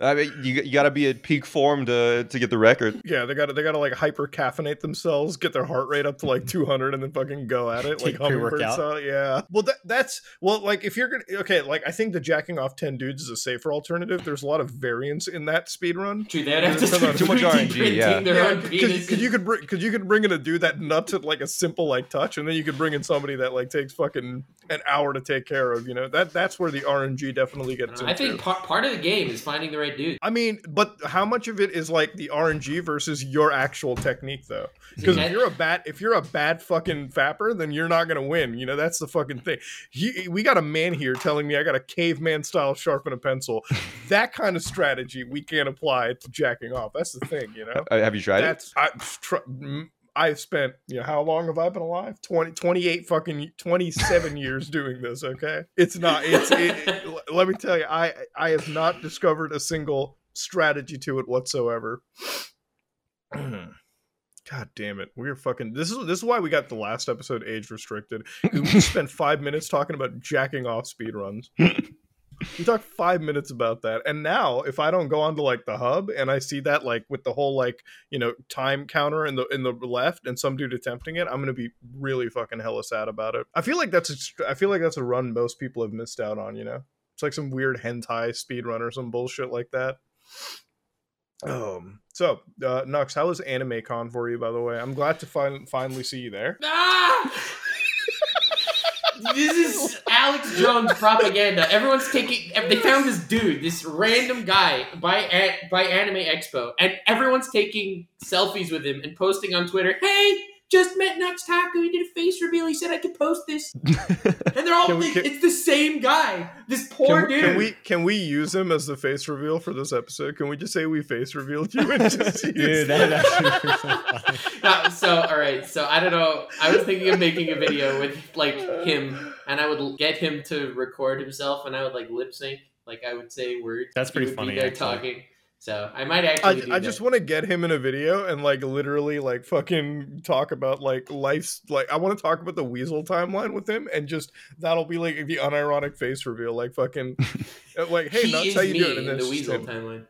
I mean, you, you got to be at peak form to to get the record. Yeah, they got to they got to like hyper caffeinate themselves, get their heart rate up to like 200, and then fucking go at it like Take hummingbird pre-workout. style. Yeah. Well, that that's well, like if you're gonna okay, like I think the jacking off 10 dudes is a safer alternative. There's a lot of variance in that speed run. True, they'd have to Depends too much 3D RNG, printing yeah. their own because you could bring because you could bring in a dude that nuts at like a simple like touch, and then you could bring in somebody that like takes fucking an hour to take care of. You know that that's where the RNG definitely gets. I think part, part of the game is finding the right dude. I mean, but how much of it is like the RNG versus your actual technique, though? Because Yeah. if you're a bad, if you're a bad fucking fapper, then you're not gonna win. You know, that's the fucking thing. He, we got a man here telling me I got a caveman style sharpen a pencil. that kind of strategy we can't apply to jacking off. That's the thing, you know. Uh, Have you tried it? I. Tr- mm, I've spent, you know, how long have I been alive? 20, 28 fucking 27 years doing this, okay? It's not, it's, it, it- let me tell you, I, I have not discovered a single strategy to it whatsoever. God damn it. We're fucking, this is, this is why we got the last episode age restricted. We spent five minutes talking about jacking off speedruns. We talked five minutes about that, and now if I don't go onto like the hub and I see that like with the whole like you know time counter in the in the left and some dude attempting it, I'm gonna be really fucking hella sad about it. I feel like that's a, I feel like that's a run most people have missed out on. You know, it's like some weird hentai speed run or some bullshit like that. Um. So, uh, Nux, how was Anime Con for you? By the way, I'm glad to fin- finally see you there. Ah! This is Alex Jones propaganda. Everyone's taking. They found this dude, this random guy by by Anime Expo, and everyone's taking selfies with him and posting on Twitter. Hey, just met Nux Taku. He did a face reveal. He said I could post this, and they're all. Can we- can- it's the same guy. This poor Can, we- dude. can we can we use him as the face reveal for this episode? Can we just say we face revealed you and just use Dude, that actually so. No, so all right, so I don't know. I was thinking of making a video with like him, and I would get him to record himself, and I would like lip sync, like I would say words. That's He pretty would be funny, there actually. talking. So I might actually. do I, I just want to get him in a video and like literally like fucking talk about like life's like I want to talk about the Weasel timeline with him and just that'll be like the unironic face reveal like fucking uh, like hey he nuts how you me doing in and the Weasel timeline.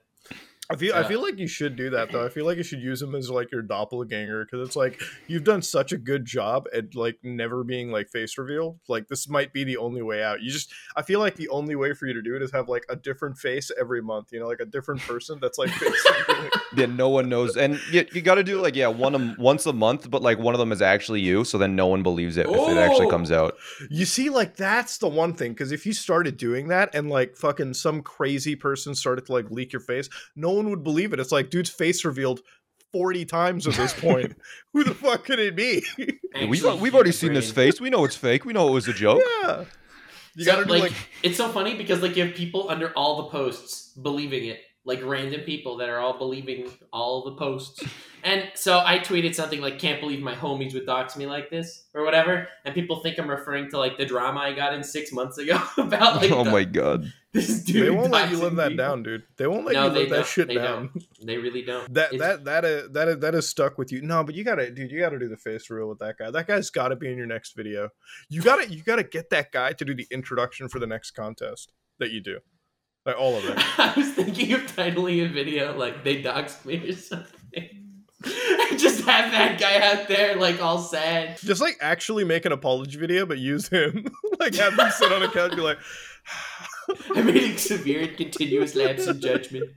I feel I feel like you should do that though I feel like you should use him as like your doppelganger because it's like you've done such a good job at like never being like face reveal like this might be the only way out you just I feel like the only way for you to do it is have like a different face every month you know like a different person that's like face revealing. yeah, no one knows, and you, you got to do like yeah, one a, once a month, but like one of them is actually you, so then no one believes it if it actually Oh! comes out. You see, like that's the one thing because if you started doing that and like fucking some crazy person started to like leak your face, no one would believe it. It's like dude's face revealed forty times at this point. Who the fuck could it be? We've Actually, we've already human seen this face. We know it's fake. We know it was a joke. yeah, you So, gotta like, like, it's so funny because like you have people under all the posts believing it, like random people that are all believing all the posts. And so I tweeted something like, "Can't believe my homies would dox me like this" or whatever, and people think I'm referring to like the drama I got in six months ago about like oh the- my god. this dude. they won't let you doxing live that down, dude. They won't let No, you they live that shit They down. They really don't. That It's- that that is that is that is stuck with you. No, but you gotta, dude. You gotta do the face reveal with that guy. That guy's got to be in your next video. You gotta you gotta get that guy to do the introduction for the next contest that you do, like all of it. I was thinking of titling a video like they doxed me or something. Just have that guy out there like all sad. Just like actually make an apology video, but use him. like have him sit on a couch and be like, I'm a severe and continuous lapse in judgment.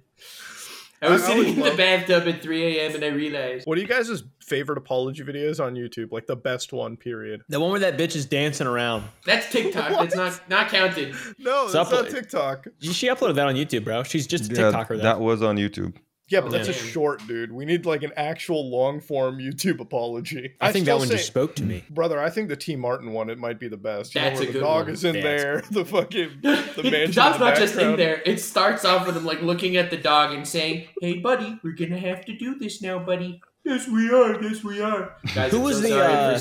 I was I sitting in the bathtub at 3 a.m. and I realized. what are you guys' favorite apology videos on YouTube? Like the best one, period. The one where that bitch is dancing around. That's TikTok. That's not not counted. No, that's Supple- not TikTok. She uploaded that on YouTube, bro. She's just a Yeah, TikToker. though. that was on YouTube. Yeah, but Oh, that's a short, dude. We need like an actual long form YouTube apology. I think that one say- just spoke to me. Brother, I think the T Martin one it might be the best. You know, That's where a the good dog one. is in That's there, the fucking The the dog's in the not just in there. It starts off with him like looking at the dog and saying, "Hey, buddy, we're gonna have to do this now, buddy." Yes, we are. Yes, we are. Guys, Who I'm was so the, uh,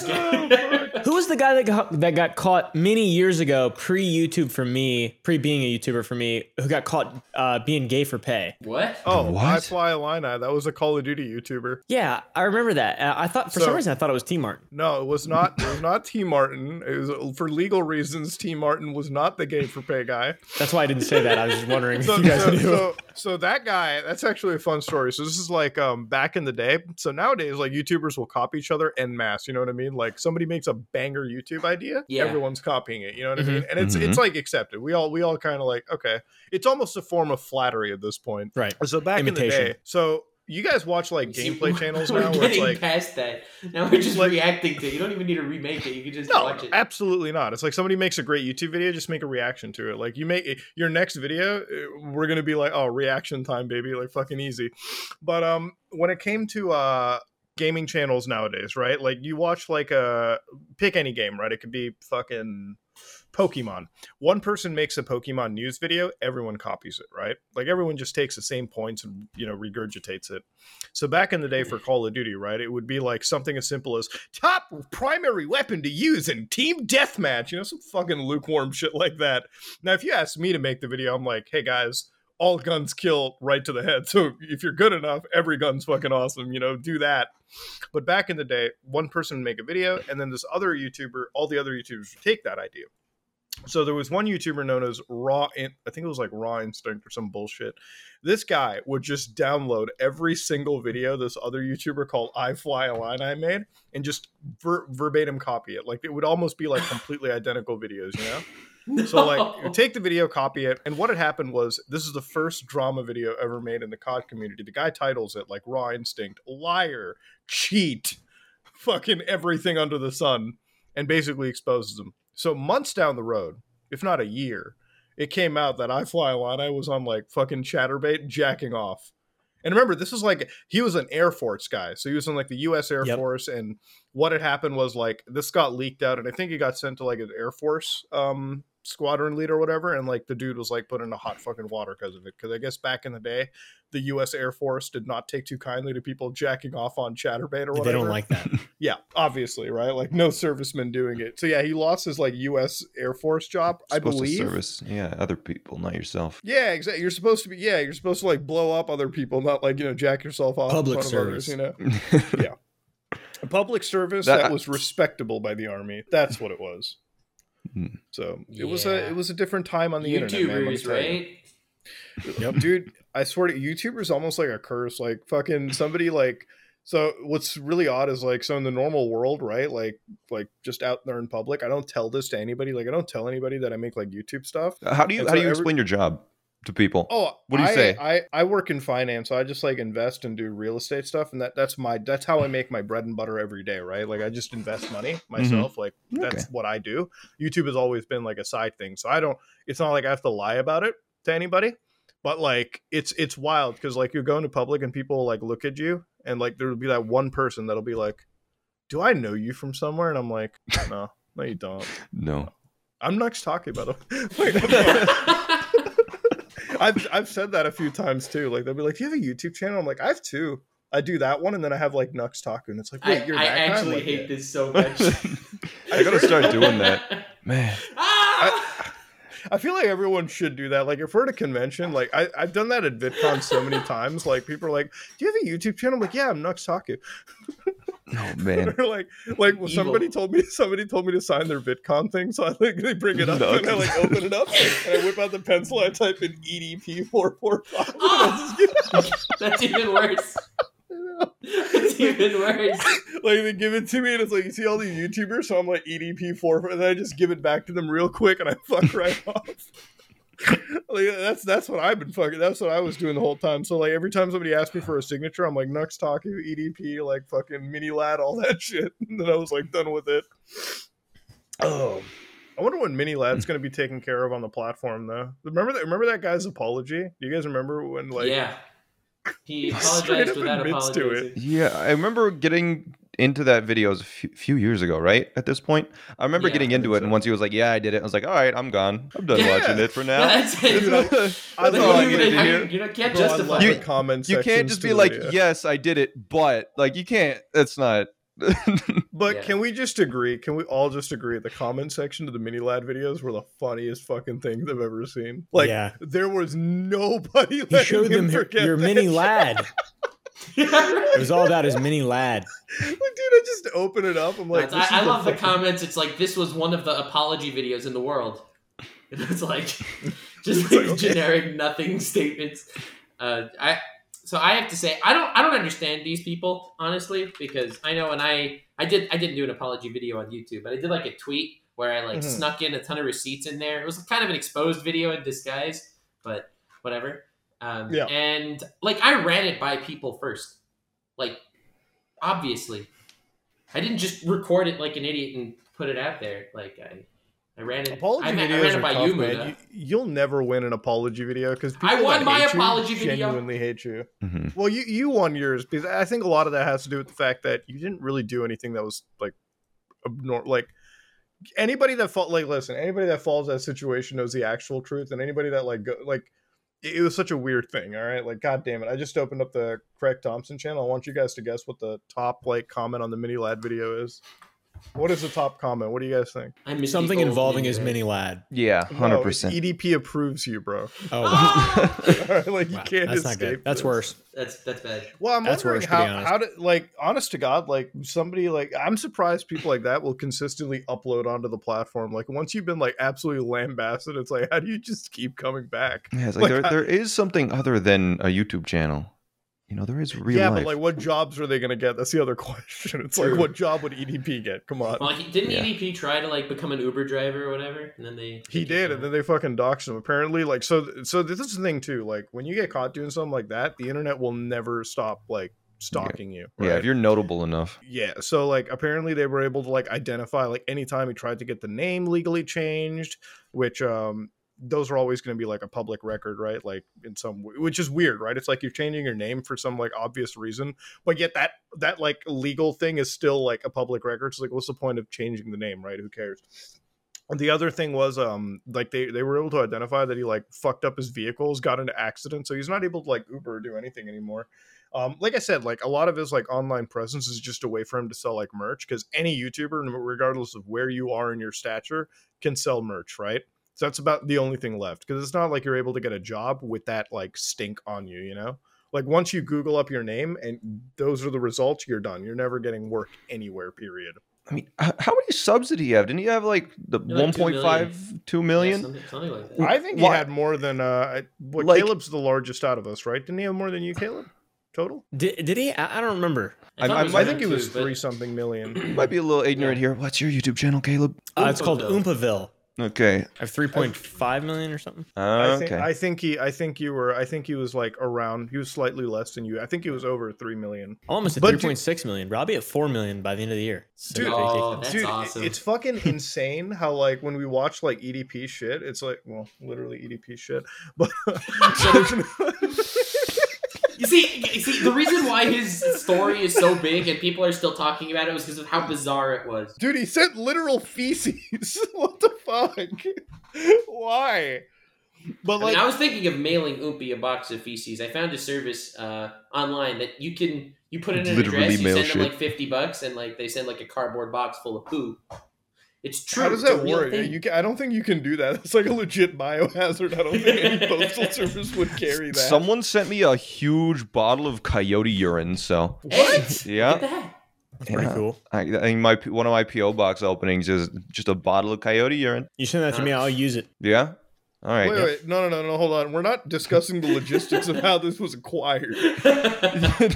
for Who was the guy that got that got caught many years ago, pre YouTube for me, pre being a YouTuber for me, who got caught uh, being gay for pay? what? Oh, What? I Fly Illini. That was a Call of Duty YouTuber. Yeah, I remember that. Uh, I thought for So- some reason I thought it was T Martin. No, it was not. It was not T. Martin. It was for legal reasons. T. Martin was not the gay for pay guy. That's why I didn't say that. I was just wondering So, if you guys so, knew. So, so that guy. That's actually a fun story. So this is like um back in the day. So nowadays, like YouTubers will copy each other en masse. You know what I mean? Like somebody makes a banger YouTube idea, Yeah. everyone's copying it. You know what I Mhm. mean? And it's it's like accepted. We all we all kind of like okay. It's almost a form of flattery at this point. right. So back in the day, so you guys watch like See, gameplay channels now where it's getting like past that. Now we're just like- reacting to it. You don't even need to remake it. You can just no, watch it. absolutely not. It's like somebody makes a great YouTube video, just make a reaction to it. Like you make your next video, uh, we're gonna be like, oh, reaction time, baby, like fucking easy. But um, when it came to uh gaming channels nowadays, right? Like you watch like a pick any game, right? It could be fucking Pokemon. One person makes a Pokemon news video, everyone copies it, right? Like everyone just takes the same points and you know regurgitates it. So back in the day for Call of Duty, right, it would be like something as simple as top primary weapon to use in team deathmatch, you know, some fucking lukewarm shit like that. Now, if you ask me to make the video, I'm like, hey guys, all guns kill right to the head. So if you're good enough, every gun's fucking awesome, you know, do that. But back in the day, one person would make a video, and then this other YouTuber, all the other YouTubers would take that idea. So there was one YouTuber known as Raw, In- I think it was like Raw Instinct or some bullshit. This guy would just download every single video this other YouTuber called I Fly a Line I made and just ver- verbatim copy it. Like it would almost be like completely identical videos, you know? So like take the video, copy it, and what had happened was this is the first drama video ever made in the COD community. The guy titles it like Raw Instinct, liar, cheat, fucking everything under the sun, and basically exposes them. So months down the road, if not a year, it came out that I Fly Illini was on like fucking Chaturbate jacking off. And remember, this is like he was an Air Force guy, so he was in like the U.S. Air Yep. Force, and what had happened was like this got leaked out, and I think he got sent to like an Air Force um squadron leader or whatever, and like the dude was like put into hot fucking water because of it. Because I guess back in the day, the U.S. Air Force did not take too kindly to people jacking off on Chaturbate or whatever. They don't like that. Yeah, obviously, right? Like no servicemen doing it. So yeah, he lost his like U.S. Air Force job, I believe. to service, yeah, other people, not yourself. Yeah, exactly. You're supposed to be. Yeah, you're supposed to like blow up other people, not like you know jack yourself off. in Public front of others, service. you know, yeah. a public service That- that, was respectable by the army. That's what it was. Hmm. So it was a it was a different time on the internet, man. let me YouTubers, tell you. right? Yep. dude i swear to youtuber's almost like a curse like fucking somebody like so what's really odd is like so in the normal world right like like just out there in public i don't tell this to anybody like i don't tell anybody that i make like youtube stuff How do you And how so do you every- explain your job to people? oh What do you I, say? i i work in finance so i just like invest and do real estate stuff and that that's my that's how i make my bread and butter every day right like i just invest money mm-hmm. myself like that's Okay. what i do youtube has always been like a side thing so i don't it's not like i have to lie about it to anybody but like it's it's wild because like you go into public and people like look at you and like there'll be that one person that'll be like do i know you from somewhere and i'm like no no you don't No. i'm next talking about it Wait. I've, I've said that a few times too like they'll be like do you have a youtube channel i'm like i have two i do that one and then i have like nux taku and it's like wait I, you're I that? I'm actually like, hate "Yeah." this so much. I gotta start doing that. Man. Ah! I feel like everyone should do that. Like, if we're at a convention, like I, I've done that at VidCon so many times. Like, people are like, "Do you have a YouTube channel?" I'm like, "Yeah, I'm Nux Taku." Oh man. Like, like well, Evil. somebody told me somebody told me to sign their VidCon thing, so I like they bring it up Nux. and I like open it up and I whip out the pencil. I type in EDP four four five. That's even worse. That's even worse. Like they give it to me and it's like you see all these YouTubers, so I'm like EDP four, and then I just give it back to them real quick and I fuck right off. Like that's that's what I've been fucking. That's what I was doing the whole time. So like every time somebody asked me for a signature, I'm like Nux Taku, EDP, like fucking Miniladd, all that shit. And then I was like done with it. Oh, I wonder when Miniladd's hmm. gonna be taken care of on the platform though. Remember that? Remember that guy's apology? Do you guys remember when like? yeah. He Straight apologized up without admits to it. apologizing. Yeah, I remember getting into that video it was a few, few years ago, right? At this point, I remember Yeah, getting into think it, and once he was like, "Yeah, I did it," I was like, "All right, I'm gone. I'm done Yeah. watching it for now." That's it. Dude, I- That's I Like, all I you, needed to hear. you can't Bro, I justify You- the it. comment You can't just be like, video. "Yes, I did it," but like you can't. That's not. But Yeah. can we just agree? Can we all just agree? The comment section to the Miniladd videos were the funniest fucking things I've ever seen. Like, Yeah. there was nobody. You showed him them your, forget your that mini shit. lad. It was all about his mini lad. Like, dude, I just open it up. I'm like, I, I this is love the comments. It's like this was one of the apology videos in the world. It's like just It's like like, okay. generic nothing statements. Uh, I so I have to say I don't I don't understand these people honestly because I know when I I did I didn't do an apology video on YouTube but I did like a tweet where I like Mhm. snuck in a ton of receipts in there. It was kind of an exposed video in disguise, but whatever. Um, Yeah. And like I ran it by people first, like obviously. I didn't just record it like an idiot and put it out there. Like I, I ran it. Apology I, ma- I videos ran it are by tough, you, man. You, you'll never win an apology video because I won my apology video. Genuinely hate you. Mhm. Well, you you won yours because I think a lot of that has to do with the fact that you didn't really do anything that was like abnormal. like anybody that fall like listen anybody that falls that situation knows the actual truth and anybody that like go like it, it was such a weird thing all right like god damn it i just opened up the craig thompson channel i want you guys to guess what the top like comment on the Miniladd video is what is the top comment what do you guys think I miss Something the involving his mini lad. Yeah, hundred percent. edp approves you bro Oh, like you wow. can't that's not good. That's this. worse. That's that's bad. Well, I'm That's wondering worse, how how did like honest to God, like somebody like I'm surprised people like that will consistently upload onto the platform. Like once you've been like absolutely lambasted, it's like how do you just keep coming back? Yeah, it's like, Like, there, I- there is something other than a YouTube channel. You know, there is real yeah, life. but like what jobs are they gonna get? That's the other question. It's True. like what job would EDP get? Come on. Well, he, didn't Yeah. EDP try to like become an Uber driver or whatever, and then they He did, and then they fucking doxed him. Apparently, like so. So this is the thing too. Like when you get caught doing something like that, the internet will never stop like stalking you. yeah, if you're notable enough. Yeah, so like apparently they were able to like identify like anytime he tried to get the name legally changed, which um those are always going to be like a public record, right? Like in some which is weird, right? It's like you're changing your name for some like obvious reason, but yet that that like legal thing is still like a public record. So like what's the point of changing the name, right? Who cares? And the other thing was um like they they were able to identify that he like fucked up his vehicles, got into accidents, so he's not able to like Uber or do anything anymore um, like I said, like a lot of his like online presence is just a way for him to sell like merch because any YouTuber, regardless of where you are in your stature, can sell merch, right? So that's about the only thing left because it's not like you're able to get a job with that like stink on you, you know? Like once you Google up your name and those are the results, you're done. You're never getting work anywhere, period. I mean, how many subs did he have? Didn't he have like the Yeah, like 1.5, 2 million? Yeah, something, something like that. I think Why- he had more than uh I- what Like- Caleb's the largest out of us, right? Didn't he have more than you, Caleb? Total? Did, did he? I, I don't remember. I, I- I I think it was two, but- three something million. Might be a little ignorant here. What's your YouTube channel, Caleb? Uh, it's called Oompaville. Oompaville. Okay. I have 3.5 million or something. Oh, I think okay. I think he I think you were I think he was like around he was slightly less than you. I think he was over three million. Almost at 3.6 million. But I'll be at 4 million by the end of the year. So Dude. Oh, That's Dude, awesome. it's fucking insane how like when we watch like EDP shit, it's like well, literally EDP shit. But You see, you see, the reason why his story is so big and people are still talking about it was because of how bizarre it was. dude, he sent literal feces. what the fuck? Why? But I like mean, I was thinking of mailing Oompy a box of feces. I found a service uh, online that you can you put in an address, you mail send them shit. like fifty bucks, and like they send like a cardboard box full of poo. It's true. how does that work? You can, I don't think you can do that. It's like a legit biohazard. I don't think any postal service would carry that. Someone sent me a huge bottle of coyote urine. So Hey, Yeah. That. That's pretty Yeah. cool. I, I think my one of my PO box openings is just a bottle of coyote urine. You send that to me, I'll use it. Yeah. All right. Wait, wait, no, no, no, no, hold on. We're not discussing the logistics of how this was acquired.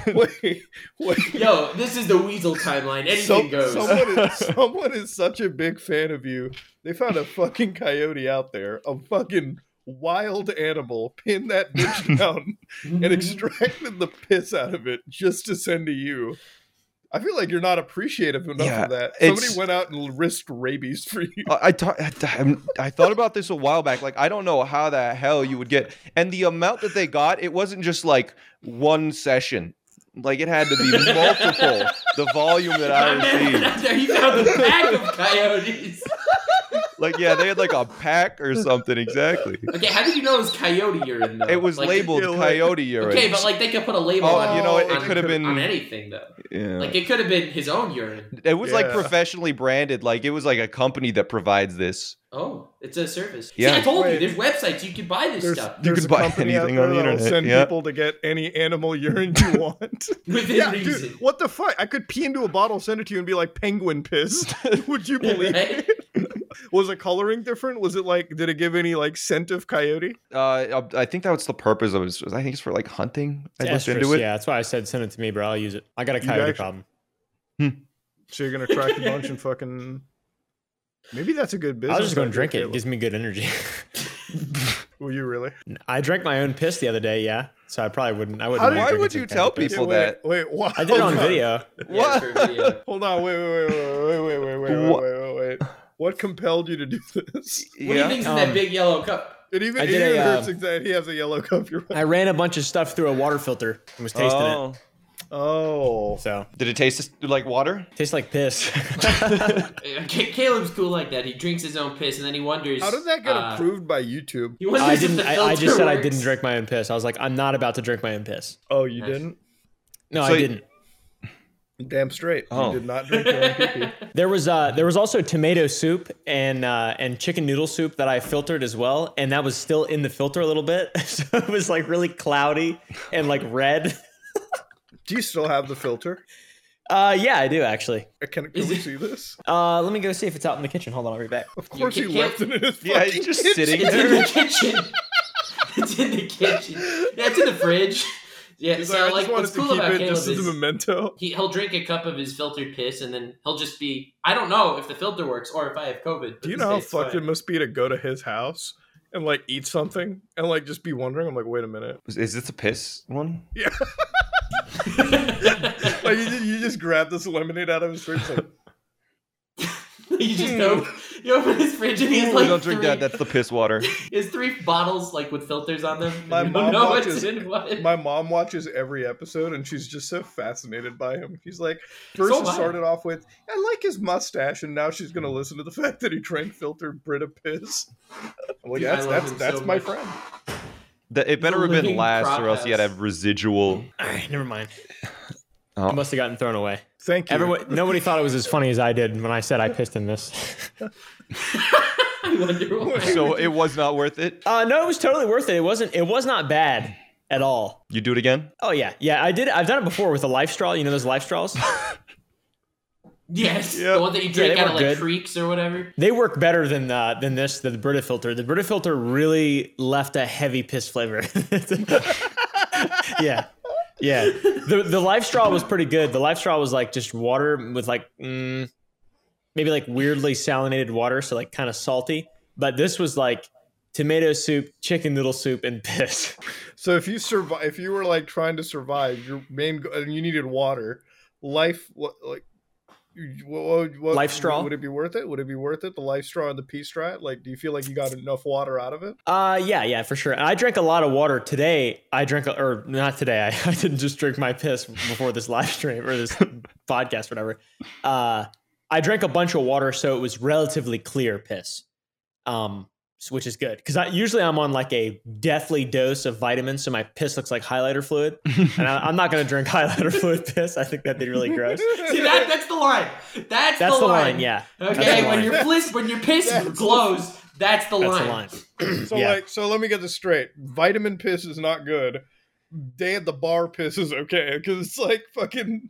Wait, wait. Yo, this is the Weasel timeline. Anything Some- goes. Someone is, someone is such a big fan of you. They found a fucking coyote out there, a fucking wild animal, pinned that bitch down, and extracted the piss out of it just to send to you. I feel like you're not appreciative enough Yeah, of that. Somebody went out and risked rabies for you. I I, ta- I I thought about this a while back. Like, I don't know how the hell you would get, and the amount that they got, it wasn't just like one session. Like it had to be multiple the volume that I My man went received. there, he found a pack of coyotes. Like yeah, they had like a pack or something exactly. Okay, how did you know it was coyote urine though? It was Like, labeled Yeah, like- coyote urine. Okay, but like they could put a label Oh, on you know what, it could've been- on anything though. yeah. Like it could have been his own urine. it was like professionally branded. Like it was like a company that provides this. Oh, it's a service. Yeah. See, I told Wait. you, there's websites you can buy this There's, stuff there's can buy anything on the that'll internet, send yeah. people to get any animal urine you want. within yeah, reason. dude, what the fuck? I could pee into a bottle, send it to you, and be like penguin piss. Would you believe Right? it? Was it coloring different? Was it like? Did it give any like scent of coyote? Uh, I think that was the purpose of it. I think it's for like hunting. I looked estrus, into it. Yeah, that's why I said send it to me, bro. I'll use it. I got a coyote actually- problem. So you're gonna track a bunch and fucking. Maybe that's a good business. I was just going to drink it. It gives me good energy. Will you really? I drank my own piss the other day. Yeah, so I probably wouldn't. I wouldn't. How Why would you tell piss. people wait, that? Wait, why? I did it on hold video. Yeah, video. Hold on, wait, wait, wait, wait, wait, wait, wait, wait, wait, wait, wait. What compelled you to do this? What do you think's in Um, that big yellow cup? It even, I it did even a, hurts um, that he has a yellow cup. You're right. I ran a bunch of stuff through a water filter and was tasting it. Oh. Oh, So Did it taste like water? tastes like piss. Caleb's cool like that. He drinks his own piss and then he wonders. how did that get uh, approved by YouTube? He I didn't. I, I just said I didn't drink my own piss. I was like, I'm not about to drink my own piss. Oh, you Nice. didn't? No, So I didn't. Damn straight. Oh. You did not drink your own pee There was uh there was also tomato soup and uh and chicken noodle soup that I filtered as well, and that was still in the filter a little bit, so it was like really cloudy and like red. Do you still have the filter? Uh, yeah, I do actually. Uh, Can, can we see this? Uh, let me go see if it's out in the kitchen. Hold on, I'll be back. Of course You he can't- left it in his Yeah, fucking it's just kitchen. sitting It's in the kitchen. it's in the kitchen. Yeah, it's in the fridge. Yeah, He's so like, I like what's cool about it Caleb just as a memento. he, he'll drink a cup of his filtered piss and then he'll just be I don't know if the filter works or if I have COVID. Do you know how fucked fine. it must be to go to his house and like eat something and like just be wondering? I'm like, wait a minute. Is, is this a piss one? Yeah. like you just, you just grab this lemonade out of his fridge. Like, you just open, you open his fridge and he has Ooh, like don't drink three, that. That's the piss water. he has three bottles like with filters on them. My mom don't what's watches- in what. my mom watches every episode and she's just so fascinated by him. She's like, first So it started off with, I like his mustache, and now she's gonna listen to the fact that he drank filtered Brita piss. I'm like, that's that's that's so my much. friend. The- it better have been last, prop or else you had to have residual. All right, never mind. Oh. It must have gotten thrown away. Thank you. Everyone, nobody thought it was as funny as I did when I said I pissed in this. I wonder why. So it was not worth it. Uh, no, it was totally worth it. It wasn't. It was not bad at all. You do it again? Oh yeah, yeah. I did. I've done it before with a life straw. You know those life straws? Yes, Yeah. the one that you drink they out of like good. creeks or whatever. They work better than uh, than this, the Brita filter. The Brita filter really left a heavy piss flavor. yeah, yeah. The the life straw was pretty good. The life straw was like just water with like mm, maybe like weirdly salinated water, so like kind of salty. But this was like tomato soup, chicken noodle soup, and piss. So if you survive, if you were like trying to survive, your main and you needed water, life like. What, what, Life straw? Would it be worth it? Would it be worth it? The life straw and the pee strat? Like, do you feel like you got enough water out of it? Uh, yeah, yeah, for sure. And I drank a lot of water today. I drank, a, or not today. I, I didn't just drink my piss before this live stream or this podcast, or whatever. Uh, I drank a bunch of water, so it was relatively clear piss, um, which is good because I usually I'm on like a deathly dose of vitamins, so my piss looks like highlighter fluid, and I, I'm not gonna drink highlighter fluid piss. I think that'd be really gross. See that? That's the line. That's, That's the, the line. line, yeah. Okay, That's the when line. your piss when your piss That's- glows, that's the That's line. the line. So Yeah. like, so let me get this straight. Vitamin piss is not good. Day at the bar piss is okay because it's like fucking.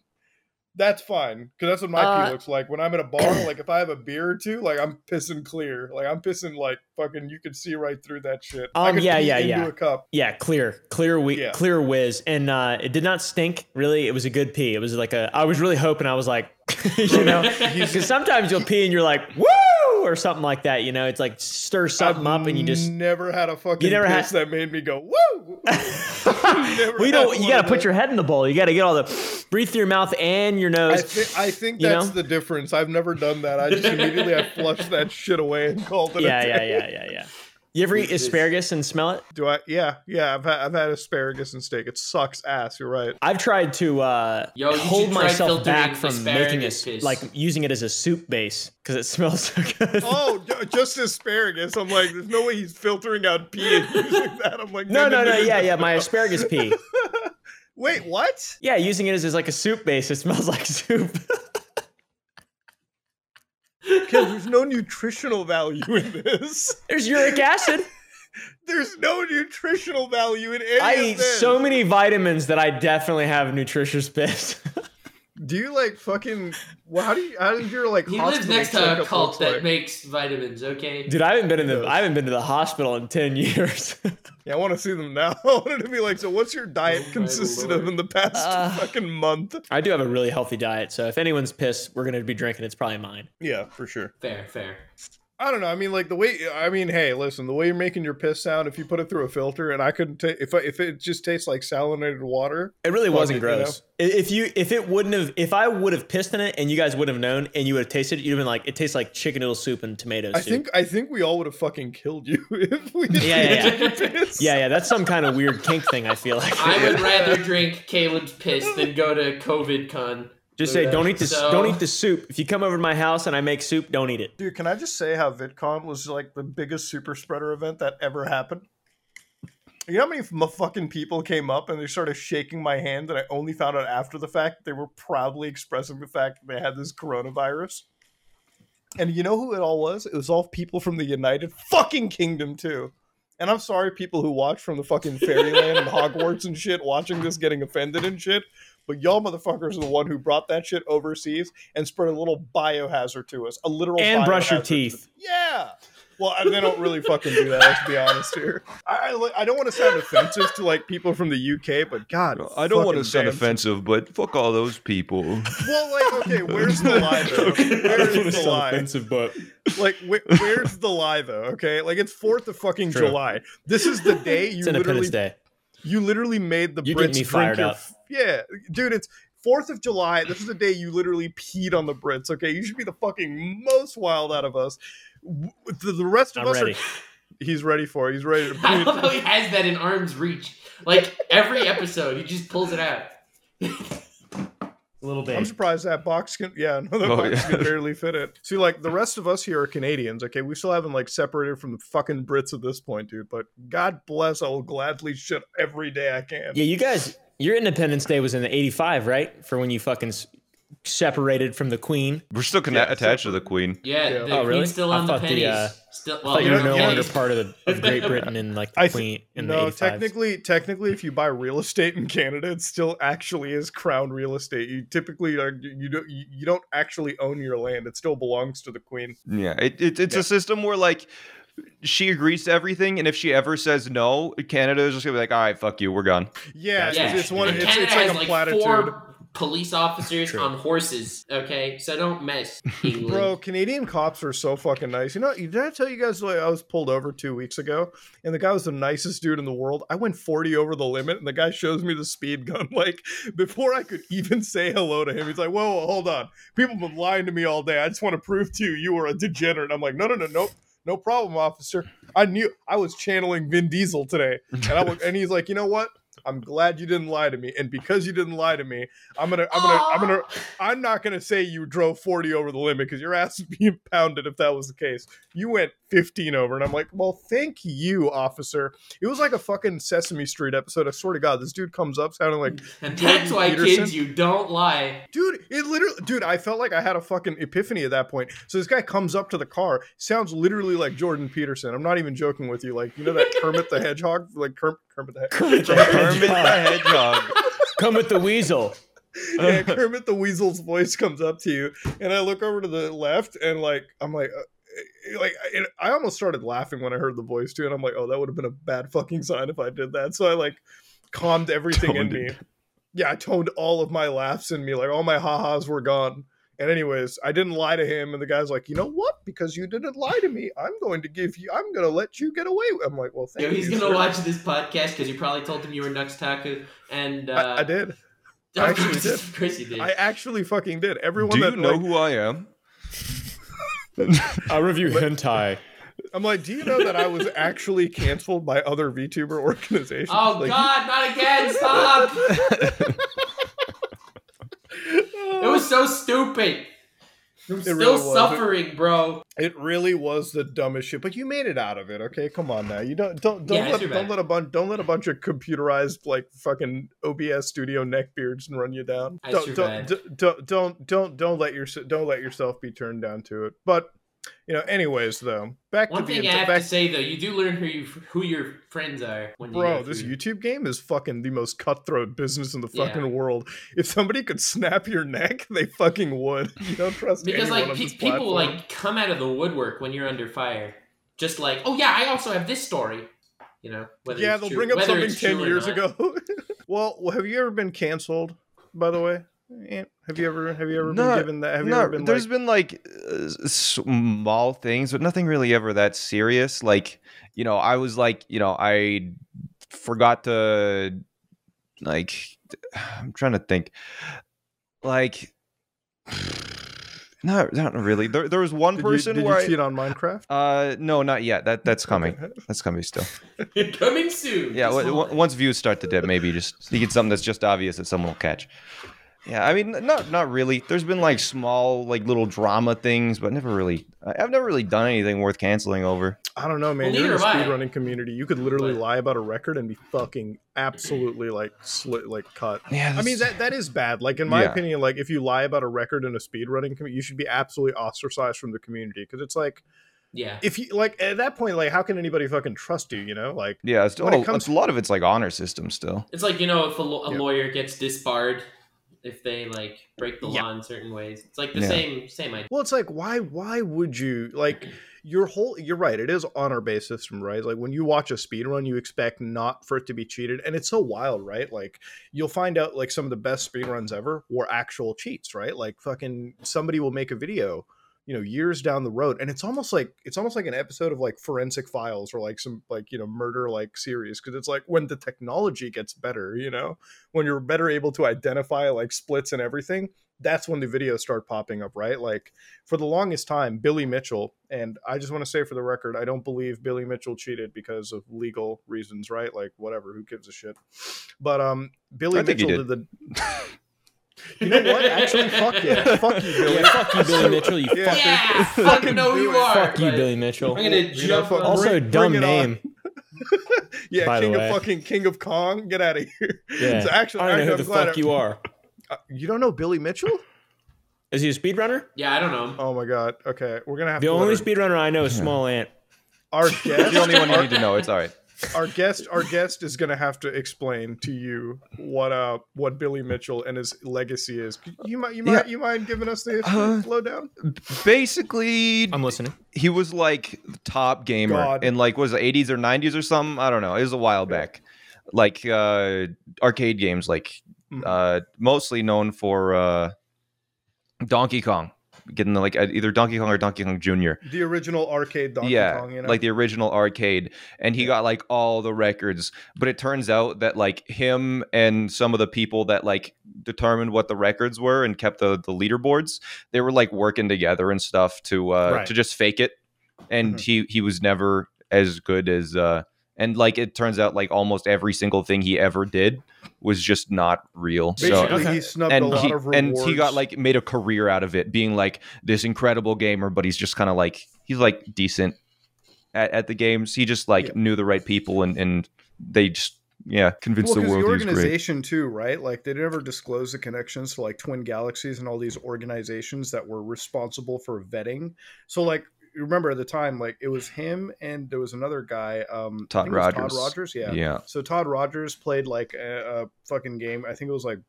That's fine because that's what my Uh, pee looks like when I'm at a bar. like if I have a beer or two, like I'm pissing clear. Like I'm pissing like fucking. You can see right through that shit. I Um, yeah, pee yeah, into yeah. a cup. Yeah, clear, clear, whe- Yeah. clear whiz, and uh, it did not stink. Really, it was a good pee. It was like a. I was really hoping. I was like, you know, because sometimes you'll pee and you're like, woo, or something like that. You know, it's like stir something I've up and you just. never had a fucking You never had- that made me go woo. You don't. You got to put your head in the bowl. You got to get all the breathe through your mouth and your I, nose. I think You that's know? the difference. I've never done that. I just immediately I flushed that shit away and called it. yeah, a yeah, yeah, yeah, yeah. You ever eat This- asparagus and smell it? Do I? Yeah, yeah. I've had, I've had asparagus and steak. It sucks ass. You're right. I've tried to uh, Yo, hold myself back from making a asparagus like using it as a soup base because it smells so good. Oh, just asparagus. I'm like, there's no way he's filtering out pee and using that. I'm like, no, no, no, no yeah, yeah, my asparagus pee. Wait, what? Yeah, using it as, as like a soup base. It smells like soup. Because there's no nutritional value in this. There's uric acid. There's no nutritional value in any I of eat so many vitamins that I definitely have nutritious piss. Do you like fucking? Well, how do you? How does your like? He lives next to a cult looks that like? makes vitamins. Okay. Dude, I haven't been in the I haven't been to the hospital in ten years. Yeah, I want to see them now. I wanted to be like, so what's your diet Oh consisted lord. of in the past Uh, fucking month? I do have a really healthy diet, so if anyone's pissed, we're gonna be drinking, it's probably mine. Yeah, for sure. Fair, fair. I don't know. I mean, like the way. I mean, hey, listen, the way you're making your piss sound, if you put it through a filter, and I couldn't take if I, if it just tastes like salinated water. It really wasn't it, you know? gross. If you if it wouldn't have if I would have pissed in it and you guys would have known and you would have tasted it, you'd have been like, it tastes like chicken noodle soup and tomato I soup. think I think we all would have fucking killed you if we just Yeah, yeah, tasted piss. yeah, yeah, that's some kind of weird kink thing. I feel like. I would rather drink Caleb's piss than go to COVID con. Just say, don't eat this. So- Don't eat the soup. If you come over to my house and I make soup, don't eat it. Dude, can I just say how VidCon was like the biggest super spreader event that ever happened? You know how many m- fucking people came up and they started shaking my hand, and I only found out after the fact they were proudly expressing the fact that they had this coronavirus. And you know who it all was? It was all people from the United fucking Kingdom too. And I'm sorry, people who watch from the fucking Fairyland and Hogwarts and shit, watching this getting offended and shit. But y'all motherfuckers are the one who brought that shit overseas and spread a little biohazard to us, a literal And brush your teeth. Yeah. Well, I- they don't really fucking do that. Let's be honest here. I, I, I don't want to sound offensive to like people from the UK, but God, I don't want to sound damn- offensive, but fuck all those people. Well, like, okay, where's the lie though? Where's the lie? but Like, wh- where's the lie though? Okay, like it's Fourth of fucking True. July. This is the day you it's literally Independence Day. You literally made the You're Brits getting me drink fired your, up. Yeah, dude, it's Fourth of July. This is the day you literally peed on the Brits. Okay, you should be the fucking most wild out of us. The, the rest of I'm us ready. are. He's ready for it. He's ready to. I love how he has that in arm's reach. Like every episode, he just pulls it out. little bit. I'm surprised that box can. Yeah, no, that Oh, box yeah. can barely fit it. See, like the rest of us here are Canadians. Okay, we still haven't like separated from the fucking Brits at this point, dude. But God bless, I will gladly shit every day I can. Yeah, you guys, your Independence Day was in the '85, right? For when you fucking s- separated from the Queen. We're still conne- Yeah, attached to the queen. Yeah, Yeah. the Oh, really? queen's still I on the thought the, pennies. uh, still, I well, thought you were yeah, no longer part of, the, of Great Britain in like the I th- Queen in no, the technically, technically, if you buy real estate in Canada, it still actually is crown real estate. You typically are you don't you you don't actually own your land; it still belongs to the queen. Yeah, it, it, it's Yeah. a system where like she agrees to everything, and if she ever says no, Canada is just gonna be like, all right, fuck you, we're gone. Yeah, yeah. it's, it's one. It's, it's like a like platitude. four police officers True. on horses. Okay, so don't mess, England. Bro, Canadian cops are so fucking nice. You know, did I tell you guys like, I was pulled over two weeks ago, and the guy was the nicest dude in the world. I went forty over the limit, and the guy shows me the speed gun. Like before I could even say hello to him, he's like, "Whoa, whoa hold on. People have been lying to me all day. I just want to prove to you you are a degenerate." I'm like, "No, no, no, nope." No problem, officer. I knew I was channeling Vin Diesel today, and I was, and he's like, you know what? I'm glad you didn't lie to me, and because you didn't lie to me, I'm gonna, I'm gonna, I'm gonna, I'm not gonna say you drove 40 over the limit because your ass would be impounded if that was the case. You went 15 over, and I'm like, well, thank you, officer. It was like a fucking Sesame Street episode. I swear to God, this dude comes up sounding like, and that's Jordan why Peterson? kids, you don't lie. dude, it literally, dude, I felt like I had a fucking epiphany at that point. So this guy comes up to the car, sounds literally like Jordan Peterson. I'm not even joking with you. Like, you know that Kermit the Hedgehog, like Kerm- Kermit the Hedgehog. Kermit the Kermit Hedgehog. Hedgehog. Come with the weasel. yeah, Kermit the Weasel's voice comes up to you, and I look over to the left, and like I'm like, uh, like it, I almost started laughing when I heard the voice too, and I'm like, oh, that would have been a bad fucking sign if I did that. So I like calmed everything in Toned me. it. Yeah, I toned all of my laughs in me, like all my ha-has were gone. And anyways, I didn't lie to him, and the guy's like, you know what? Because you didn't lie to me, I'm going to give you, I'm going to let you get away. I'm like, well, thank Yo, he's you. gonna watch this podcast because you probably told him you were Nux Taku, and uh, I, I did. Of I actually course, did. of course you did. I actually fucking did. Everyone Do you that know like, who I am? I review hentai. I'm like, do you know that I was actually canceled by other VTuber organizations? Oh Like, God, not again! Stop! It was so stupid. I'm still really suffering, bro. It really was the dumbest shit, but you made it out of it. Okay, come on now. You don't don't don't Yeah, let don't let a bunch don't let a bunch of computerized like fucking OBS studio neckbeards run you down. Don't don't, don't don't don't don't don't let your don't let yourself be turned down to it. But you know, anyways, though, back One to thing the I have back, to say though, you do learn who you who your friends are when you Bro, go this YouTube game is fucking the most cutthroat business in the Yeah. fucking world. If somebody could snap your neck, they fucking would. You don't trust because like pe- people like come out of the woodwork when you're under fire. Just like, oh yeah, I also have this story. You know, whether yeah, they'll true- bring up something ten years ago. well, have you ever been canceled? By the way? Have you ever have you ever No, been given that? Have you no, ever been there's like? been like uh, small things, but nothing really ever that serious. Like, you know, I was like, you know, I forgot to like I'm trying to think. Like not not really. There there was one Did you, person did where you I, cheat on Minecraft? uh no, not yet. That that's coming. That's coming still. Coming soon. Yeah, w- w- once views start to dip, maybe just you get something that's just obvious that someone will catch. Yeah, I mean, not not really. There's been like small, like little drama things, but never really. I- I've never really done anything worth canceling over. I don't know, man. Well, You're in the neither have I. speedrunning community. You could literally But- lie about a record and be fucking absolutely like slit, like cut. Yeah, I mean that's- that that is bad. Like in my Yeah. opinion, like if you lie about a record in a speedrunning community, you should be absolutely ostracized from the community because it's like yeah. if you like at that point, like how can anybody fucking trust you? You know, like yeah. It's, when it comes- a lot of it's like honor system still. It's like you know, if a, lo- a Yeah. lawyer gets disbarred, if they like break the Yeah. law in certain ways, it's like the Yeah. same same idea. Well, it's like why why would you like your whole you're right, it is honor based system, right? Like when you watch a speed run, you expect not for it to be cheated. And it's so wild, right? Like you'll find out like some of the best speed runs ever were actual cheats, right? Like fucking somebody will make a video you know years down the road and it's almost like it's almost like an episode of like forensic files or like some like you know murder like series because it's like when the technology gets better you know when you're better able to identify like splits and everything that's when the videos start popping up right? Like for the longest time billy mitchell and i just want to say for the record i don't believe billy mitchell cheated because of legal reasons right? Like whatever who gives a shit? But um billy I think he mitchell did. did the you know what actually fuck yeah fuck you billy Yeah, fuck you, Billy Mitchell. You Yeah. fucker. Yeah, Fucking fucking know who you are. Fuck you, but Billy Mitchell. I'm gonna You know, jump. Also, Bring- dumb bring name. yeah, By king of fucking king of Kong. Get out of here. Yeah. So actually, I don't know who I'm the glad fuck I- you are. Uh, you don't know Billy Mitchell? Is he a speedrunner? yeah, I don't know. Oh my god. Okay, we're gonna have The to. only our- speedrunner I know is SmallAnt. our guest. the only one you need to know. It's all right. Our guest. Our guest is gonna have to explain to you what uh what Billy Mitchell and his legacy is. You might you might you mind giving us the Uh, lowdown? Basically, I'm listening. he was like top gamer God. in like was it 80s or 90s or something. I don't know. It was a while Yeah. back. Like uh arcade games, like Mhm. uh mostly known for uh Donkey Kong. Getting the, like uh, either Donkey Kong or Donkey Kong Jr. the original arcade Donkey yeah, Kong. You know, like the original arcade, and he got like all the records. But it turns out that like him and some of the people that like determined what the records were and kept the the leaderboards, they were like working together and stuff to uh Right. to just fake it. And Mhm. he he was never as good as uh and like it turns out like almost every single thing he ever did was just not real. so basically Okay. he snubbed and a lot he, of and he got like made a career out of it being like this incredible gamer but he's just kind of like he's like decent at, at the games he just like Yeah. knew the right people and and they just yeah convinced well, the world the he was great organization too, right? Like they never disclosed the connections to like Twin Galaxies and all these organizations that were responsible for vetting. So like remember at the time, like it was him and there was another guy, um, Todd Rogers. Todd Rogers, yeah. yeah So Todd Rogers played like a, a fucking game. I think it was like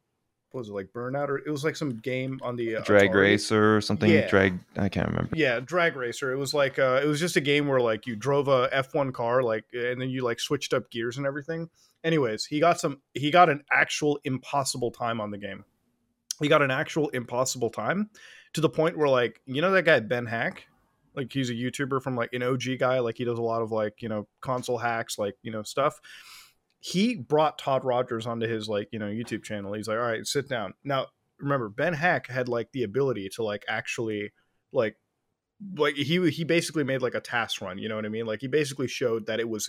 what was it like Burnout or it was like some game on the uh, drag Atari. racer or something Yeah. drag i can't remember Yeah, drag racer. It was like uh, it was just a game where like you drove a F1 car, like, and then you like switched up gears and everything. Anyways, he got some. He got an actual impossible time on the game. He got an actual impossible time to the point where like you know that guy Ben Heck, like he's a YouTuber from like an OG guy, like he does a lot of like you know console hacks, like you know stuff. He brought Todd Rogers onto his like you know YouTube channel. He's like, all right, sit down. Now remember, Ben Heck had like the ability to like actually like like he he basically made like a task run. You know what I mean? Like he basically showed that it was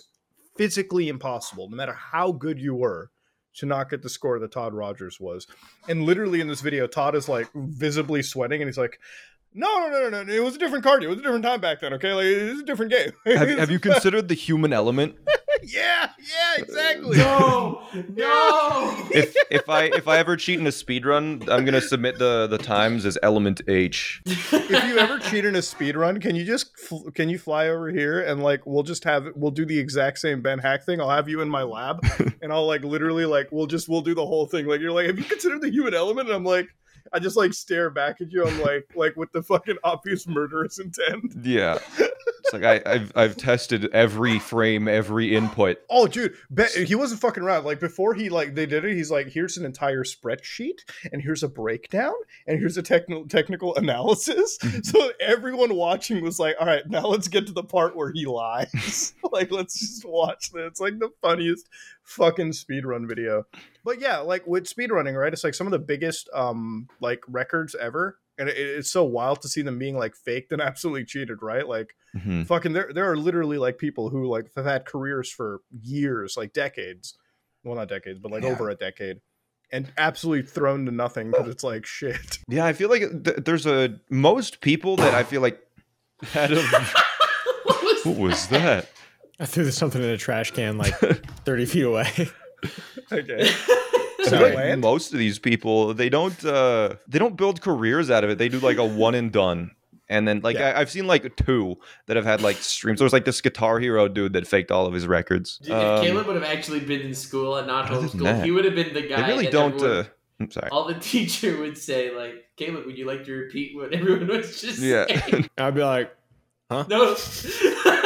physically impossible, no matter how good you were, to not get the score that Todd Rogers was. And literally in this video, Todd is like visibly sweating, and he's like. No, no, no, no, no! It was a different card. It was a different time back then. Okay, like it was a different game. Have, have you considered the human element? yeah, yeah, exactly. No, no. If if I if I ever cheat in a speed run, I'm gonna submit the the times as element H. if you ever cheat in a speed run, can you just fl- can you fly over here and like we'll just have we'll do the exact same Ben Heck thing. I'll have you in my lab and I'll like literally like we'll just we'll do the whole thing. Like you're like, have you considered the human element? And I'm like, I just like stare back at you. I'm like like with the fucking obvious murderous intent. Yeah, it's like I, I've I've tested every frame, every input. Oh, dude, he wasn't fucking around. Like before he like they did it, he's like, here's an entire spreadsheet, and here's a breakdown, and here's a technical technical analysis. Mm-hmm. so everyone watching was like, all right, now let's get to the part where he lies. like let's just watch this. It's like the funniest fucking speedrun video. But yeah, like with speedrunning, right? It's like some of the biggest um like records ever. And it, it's so wild to see them being like faked and absolutely cheated, right? Like Mhm. fucking there there are literally like people who like have had careers for years like decades well not decades but like Yeah. over a decade and absolutely thrown to nothing because it's like shit Yeah, I feel like th- there's a most people that I feel like had a. what was What was that? I threw something in a trash can like 30 feet away. okay I Did feel it like most of these people they don't uh they don't build careers out of it. They do like a one and done. And then like Yeah. I, I've seen like two that have had like streams. There was like this Guitar Hero dude that faked all of his records. If Um, Caleb would have actually been in school and not other than homeschooled, he would have been the guy. they really and don't. everyone- Uh, I'm sorry. all the teacher would say, like, Caleb, would you like to repeat what everyone was just Yeah. saying? I'd be like, huh? no.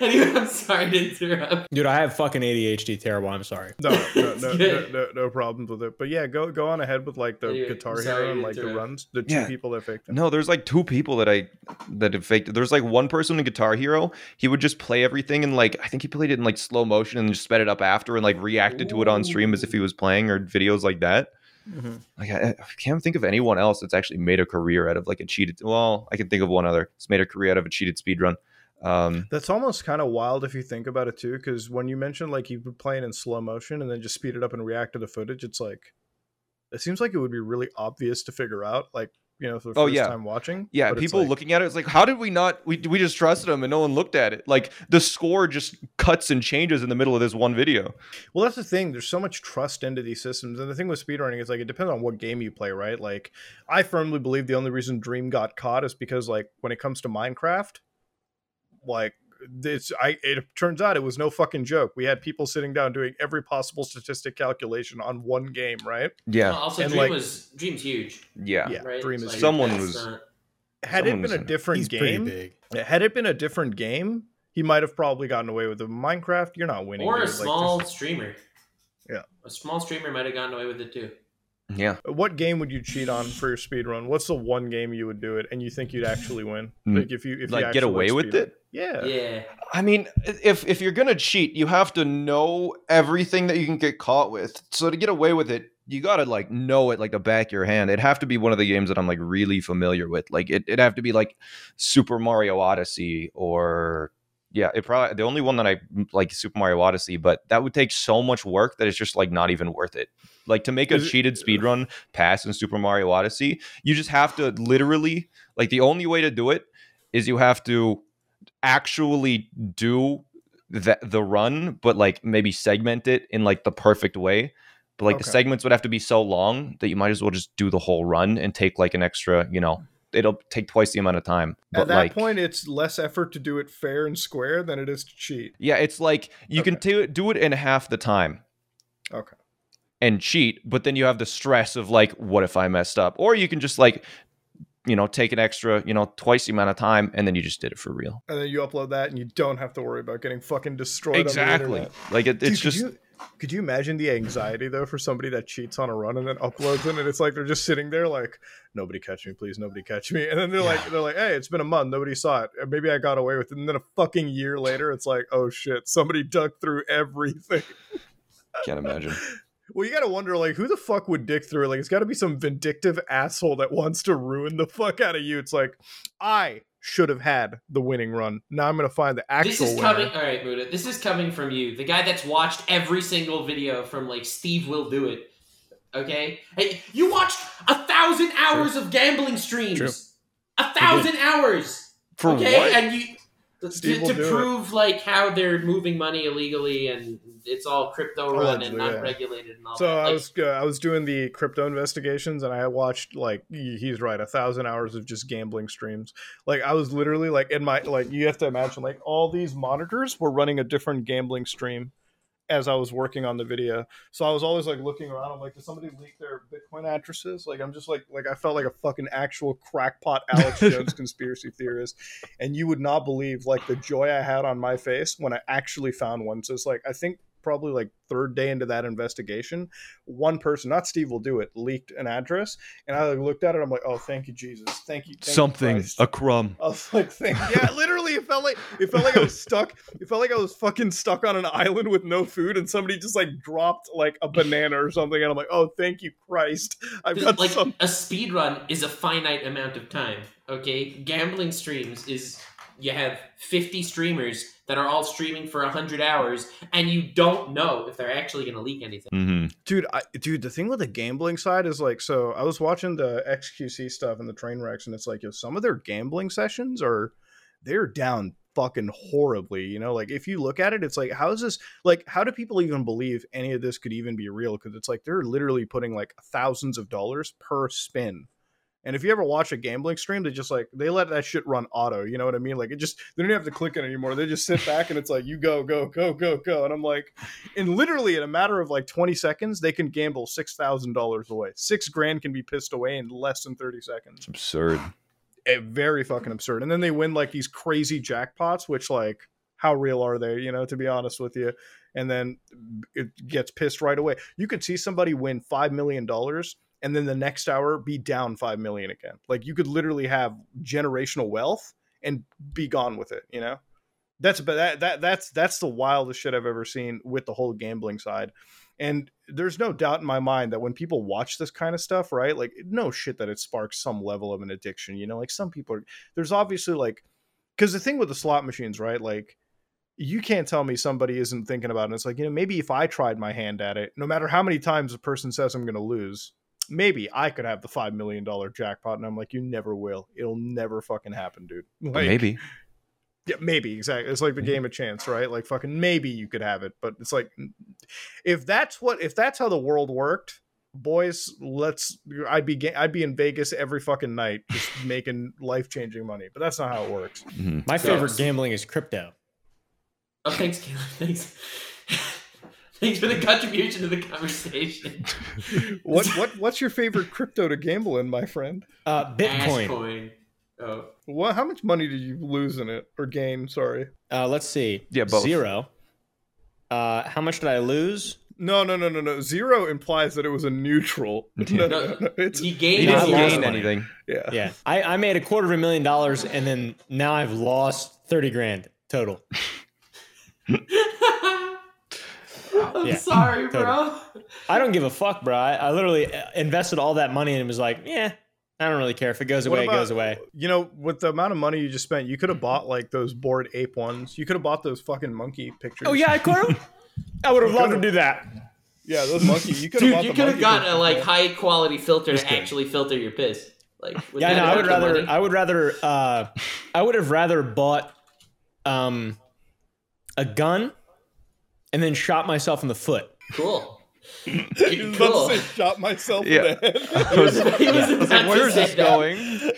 anyway, I'm sorry to interrupt. dude, I have fucking ADHD. Terrible. I'm sorry. no no no, no no no problems with it but yeah go go on ahead with like the Anyway, guitar hero and like the runs the two Yeah. people that faked it No, there's like two people that I that have faked. There's like one person in Guitar Hero. He would just play everything and like I think he played it in like slow motion and just sped it up after and like reacted to it on stream as if he was playing or videos like that. Mm-hmm. Like I, I can't think of anyone else that's actually made a career out of like a cheated. Well, I can think of one other. It's made a career out of a cheated speedrun. Um, That's almost kind of wild if you think about it too, because when you mentioned like you were playing in slow motion and then just speed it up and react to the footage, it's like it seems like it would be really obvious to figure out, like you know, for the Oh, first yeah. time watching. yeah, people like- looking at it, it's like, how did we not? We we just trusted them and no one looked at it. Like the score just cuts and changes in the middle of this one video. Well, that's the thing. There's so much trust into these systems, and the thing with speedrunning is like it depends on what game you play, right? Like, I firmly believe the only reason Dream got caught is because like when it comes to Minecraft, like it's I it turns out it was no fucking joke. We had people sitting down doing every possible statistic calculation on one game, right? Yeah, also, And, Dream like- was Dream's huge, yeah. Yeah, right? Dream is like, Someone was- not- Had Someone it was been a different He's game, big. had it been a different game, he might have probably gotten away with it. Minecraft, you're not winning. or a dude. Like, small just- streamer. Yeah. a small streamer might have gotten away with it too. Yeah. What game would you cheat on for your speed run? What's the one game you would do it and you think you'd actually win? Mm. Like if you if you Like, get away with speedrun. it? Yeah. Yeah, I mean, if if you're gonna cheat, you have to know everything that you can get caught with. So to get away with it, you gotta like know it like the back of your hand. It'd have to be one of the games that I'm like really familiar with. Like it, it'd have to be like Super Mario Odyssey or yeah, it probably the only one that I like Super Mario Odyssey, but that would take so much work that it's just like not even worth it. Like to make a cheated speedrun pass in Super Mario Odyssey, you just have to literally like the only way to do it is you have to actually do the, the run, but like maybe segment it in like the perfect way. But like the segments would have to be so long that you might as well just do the whole run and take like an extra, you know, it'll take twice the amount of time. But At that like, point, it's less effort to do it fair and square than it is to cheat. yeah, it's like you can do it, do it in half the time Okay. and cheat, but then you have the stress of like, what if I messed up? Or you can just like, you know, take an extra, you know, twice the amount of time and then you just did it for real. And then you upload that and you don't have to worry about getting fucking destroyed. on the Exactly. Like it, Dude, it's just you, could you imagine the anxiety though for somebody that cheats on a run and then uploads it? And it's like they're just sitting there like nobody catch me please. Nobody catch me. And then they're like they're like hey it's been a month. Nobody saw it. Maybe I got away with it. And then a fucking year later it's like oh shit. Somebody dug through everything. Can't imagine. well you gotta wonder like who the fuck would dig through it? Like it's gotta be some vindictive asshole that wants to ruin the fuck out of you. It's like I should have had the winning run. Now I'm gonna find the actual This is winner. coming. All right, Muta. This is coming from you, the guy that's watched every single video from like Steve will do it. Okay, hey, you watched a thousand hours of gambling streams. True. A thousand hours. For okay, what? and you to, Steve will to do it. prove like how they're moving money illegally and it's all crypto run and not yeah. regulated and all So that. I was uh, I was doing the crypto investigations, and I watched like he's right, a thousand hours of just gambling streams. Like I was literally like in my like you have to imagine like all these monitors were running a different gambling stream as I was working on the video. So I was always like looking around. I'm like, did somebody leak their Bitcoin addresses? Like I'm just like like I felt like a fucking actual crackpot Alex Jones conspiracy theorist. And you would not believe like the joy I had on my face when I actually found one. So it's like I think probably like third day into that investigation, one person, not Steve will do it, leaked an address, and I like, looked at it. I'm like, oh, thank you, Jesus, thank you, thank Something, Christ." a crumb. I was like, thank, yeah, literally, it felt like it felt like I was stuck. It felt like I was fucking stuck on an island with no food, and somebody just like dropped like a banana or something, and I'm like, oh, thank you, Christ, I've got like some. a speed run is a finite amount of time. Okay, gambling streams is you have 50 streamers that are all streaming for 100 hours and you don't know if they're actually going to leak anything. Mm-hmm. dude I, dude the thing with the gambling side is like so i was watching the xqc stuff and the train wrecks and it's like if some of their gambling sessions are they're down fucking horribly you know? Like if you look at it it's like how is this like how do people even believe any of this could even be real? Because it's like they're literally putting like thousands of dollars per spin and if you ever watch a gambling stream, they just like they let that shit run auto. You know what I mean? Like it just they don't have to click it anymore. They just sit back and it's like you go, go, go, go, go. And I'm like, in literally in a matter of like 20 seconds, they can gamble six thousand dollars away. Six grand can be pissed away in less than 30 seconds. It's absurd. Eh, very fucking absurd. And then they win like these crazy jackpots, which like how real are they? You know, to be honest with you. And then it gets pissed right away. You could see somebody win five million dollars and then the next hour be down 5 million again. Like you could literally have generational wealth and be gone with it you know? That's but that, that that's that's the wildest shit i've ever seen with the whole gambling side. And there's no doubt in my mind that when people watch this kind of stuff right like no shit that it sparks some level of an addiction you know? Like some people are there's obviously like because the thing with the slot machines right like you can't tell me somebody isn't thinking about it. It's like, you know, maybe if I tried my hand at it, no matter how many times a person says I'm going to lose, maybe I could have the $5 million jackpot. And I'm like, you never will. It'll never fucking happen, dude. Like, Maybe. Yeah, maybe. Exactly. It's like the game of chance, right? Like fucking maybe you could have it. But it's like, if that's what, if that's how the world worked, boys, let's, I'd be, I'd be in Vegas every fucking night just making life changing money. But that's not how it works. Mhm. My So- favorite gambling is crypto. oh thanks Caleb. thanks thanks for the contribution to the conversation what, what, what's your favorite crypto to gamble in, my friend? Uh, Bitcoin. Ashcoin. oh What? How much money did you lose in it or gain? Sorry. Uh, let's see. Yeah, both. Zero. Uh, how much did I lose? No, no, no, no, no. Zero implies that it was a neutral. No, no, no, no. It's he He gained He didn't gain anything. yeah. Yeah, I, I made a quarter of a million dollars, and then now I've lost thirty grand total. I'm Yeah, sorry, bro. I don't give a fuck, bro. I, I literally uh, invested all that money and was like, yeah, I don't really care if it goes away, about- it goes away. You know, with the amount of money you just spent, you could have bought like those bored ape ones. You could have bought those fucking monkey pictures. Oh yeah, I could have. I would have loved to do that. yeah, those monkey. You could have Dude, you could have gotten a pictures. like high quality filter Just to kidding. actually filter your piss. Like, with Yeah, no, I would rather. money. I would rather. Uh, I would have rather bought, um, a gun, and then shot myself in the foot. Cool. I was about to say, shot myself Yeah. in the head. I was, He was I was like, where's this going?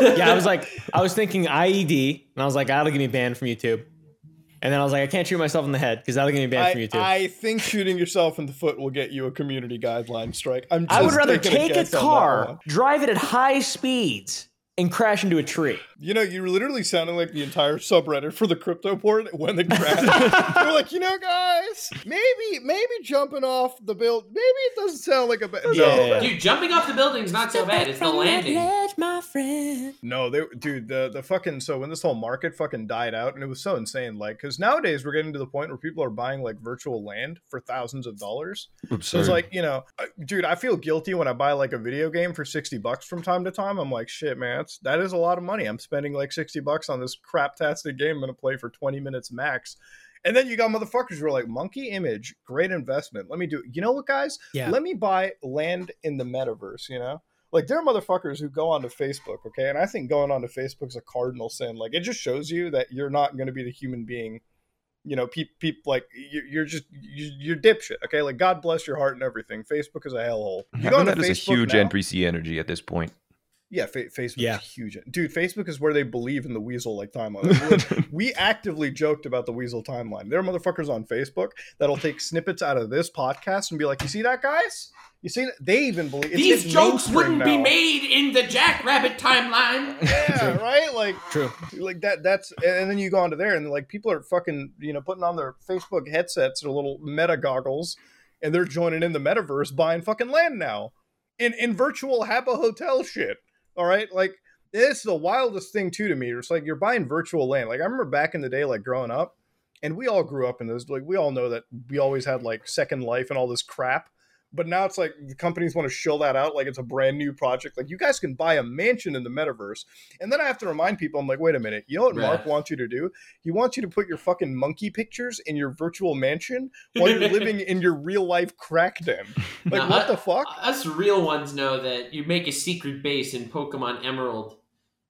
Yeah, I was like, I was thinking IED, and I was like, that'll get me banned from YouTube. And then I was like, I can't shoot myself in the head because that'll get me banned from YouTube. I think shooting yourself in the foot will get you a community guideline strike. I'm just I would rather take a guess on that car, drive it at high speeds, and crash into a tree. You know, you're literally sounding like the entire subreddit for the crypto board when the crash. You're like, you know, guys, maybe, maybe jumping off the build, maybe it doesn't sound like a bad. Yeah. Dude, jumping off the building's not so bad. It's the landing. met my friend. No, they dude, the the fucking so when this whole market fucking died out and it was so insane, like because nowadays we're getting to the point where people are buying like virtual land for thousands of dollars. So it's like, you know, dude, I feel guilty when I buy like a video game for 60 bucks from time to time. I'm like, shit, man, that's, that is a lot of money. I'm spending like 60 bucks on this crap-tastic game I'm going to play for 20 minutes max. And then you got motherfuckers who are like, Monkey Image, great investment. Let me do You know what, guys? Yeah. Let me buy land in the metaverse, you know? Like, there are motherfuckers who go onto Facebook, okay? And I think going onto Facebook is a cardinal sin. Like, it just shows you that you're not going to be the human being you know, peep, peep, like you- you're just you- you're dipshit. Okay, like God bless your heart and everything. Facebook is a hellhole. You go Having into that is a huge now- NPC energy at this point. Yeah, fa- Facebook Yeah. is huge, dude. Facebook is where they believe in the weasel like timeline. We actively joked about the weasel timeline. There are motherfuckers on Facebook that'll take snippets out of this podcast and be like, "You see that, guys? You see that? They even believe it's These jokes wouldn't be made in the Jackrabbit timeline. Yeah, right. Like True. like that that's and then you go onto there and like people are fucking you know putting on their facebook headsets or little meta goggles and they're joining in the metaverse buying fucking land now in in virtual Habbo Hotel shit all right? Like it's the wildest thing too to me. It's like you're buying virtual land. Like i remember back in the day like growing up and we all grew up in this like we all know that we always had like second life and all this crap but now it's like the companies want to show that out like it's a brand new project like you guys can buy a mansion in the metaverse and then I have to remind people, I'm like, wait a minute, you know what Mark Bruh. wants you to do? He wants you to put your fucking monkey pictures in your virtual mansion while you're living in your real life crack den. Like, Nah, what I- the fuck? Us real ones know that you make a secret base in Pokemon Emerald,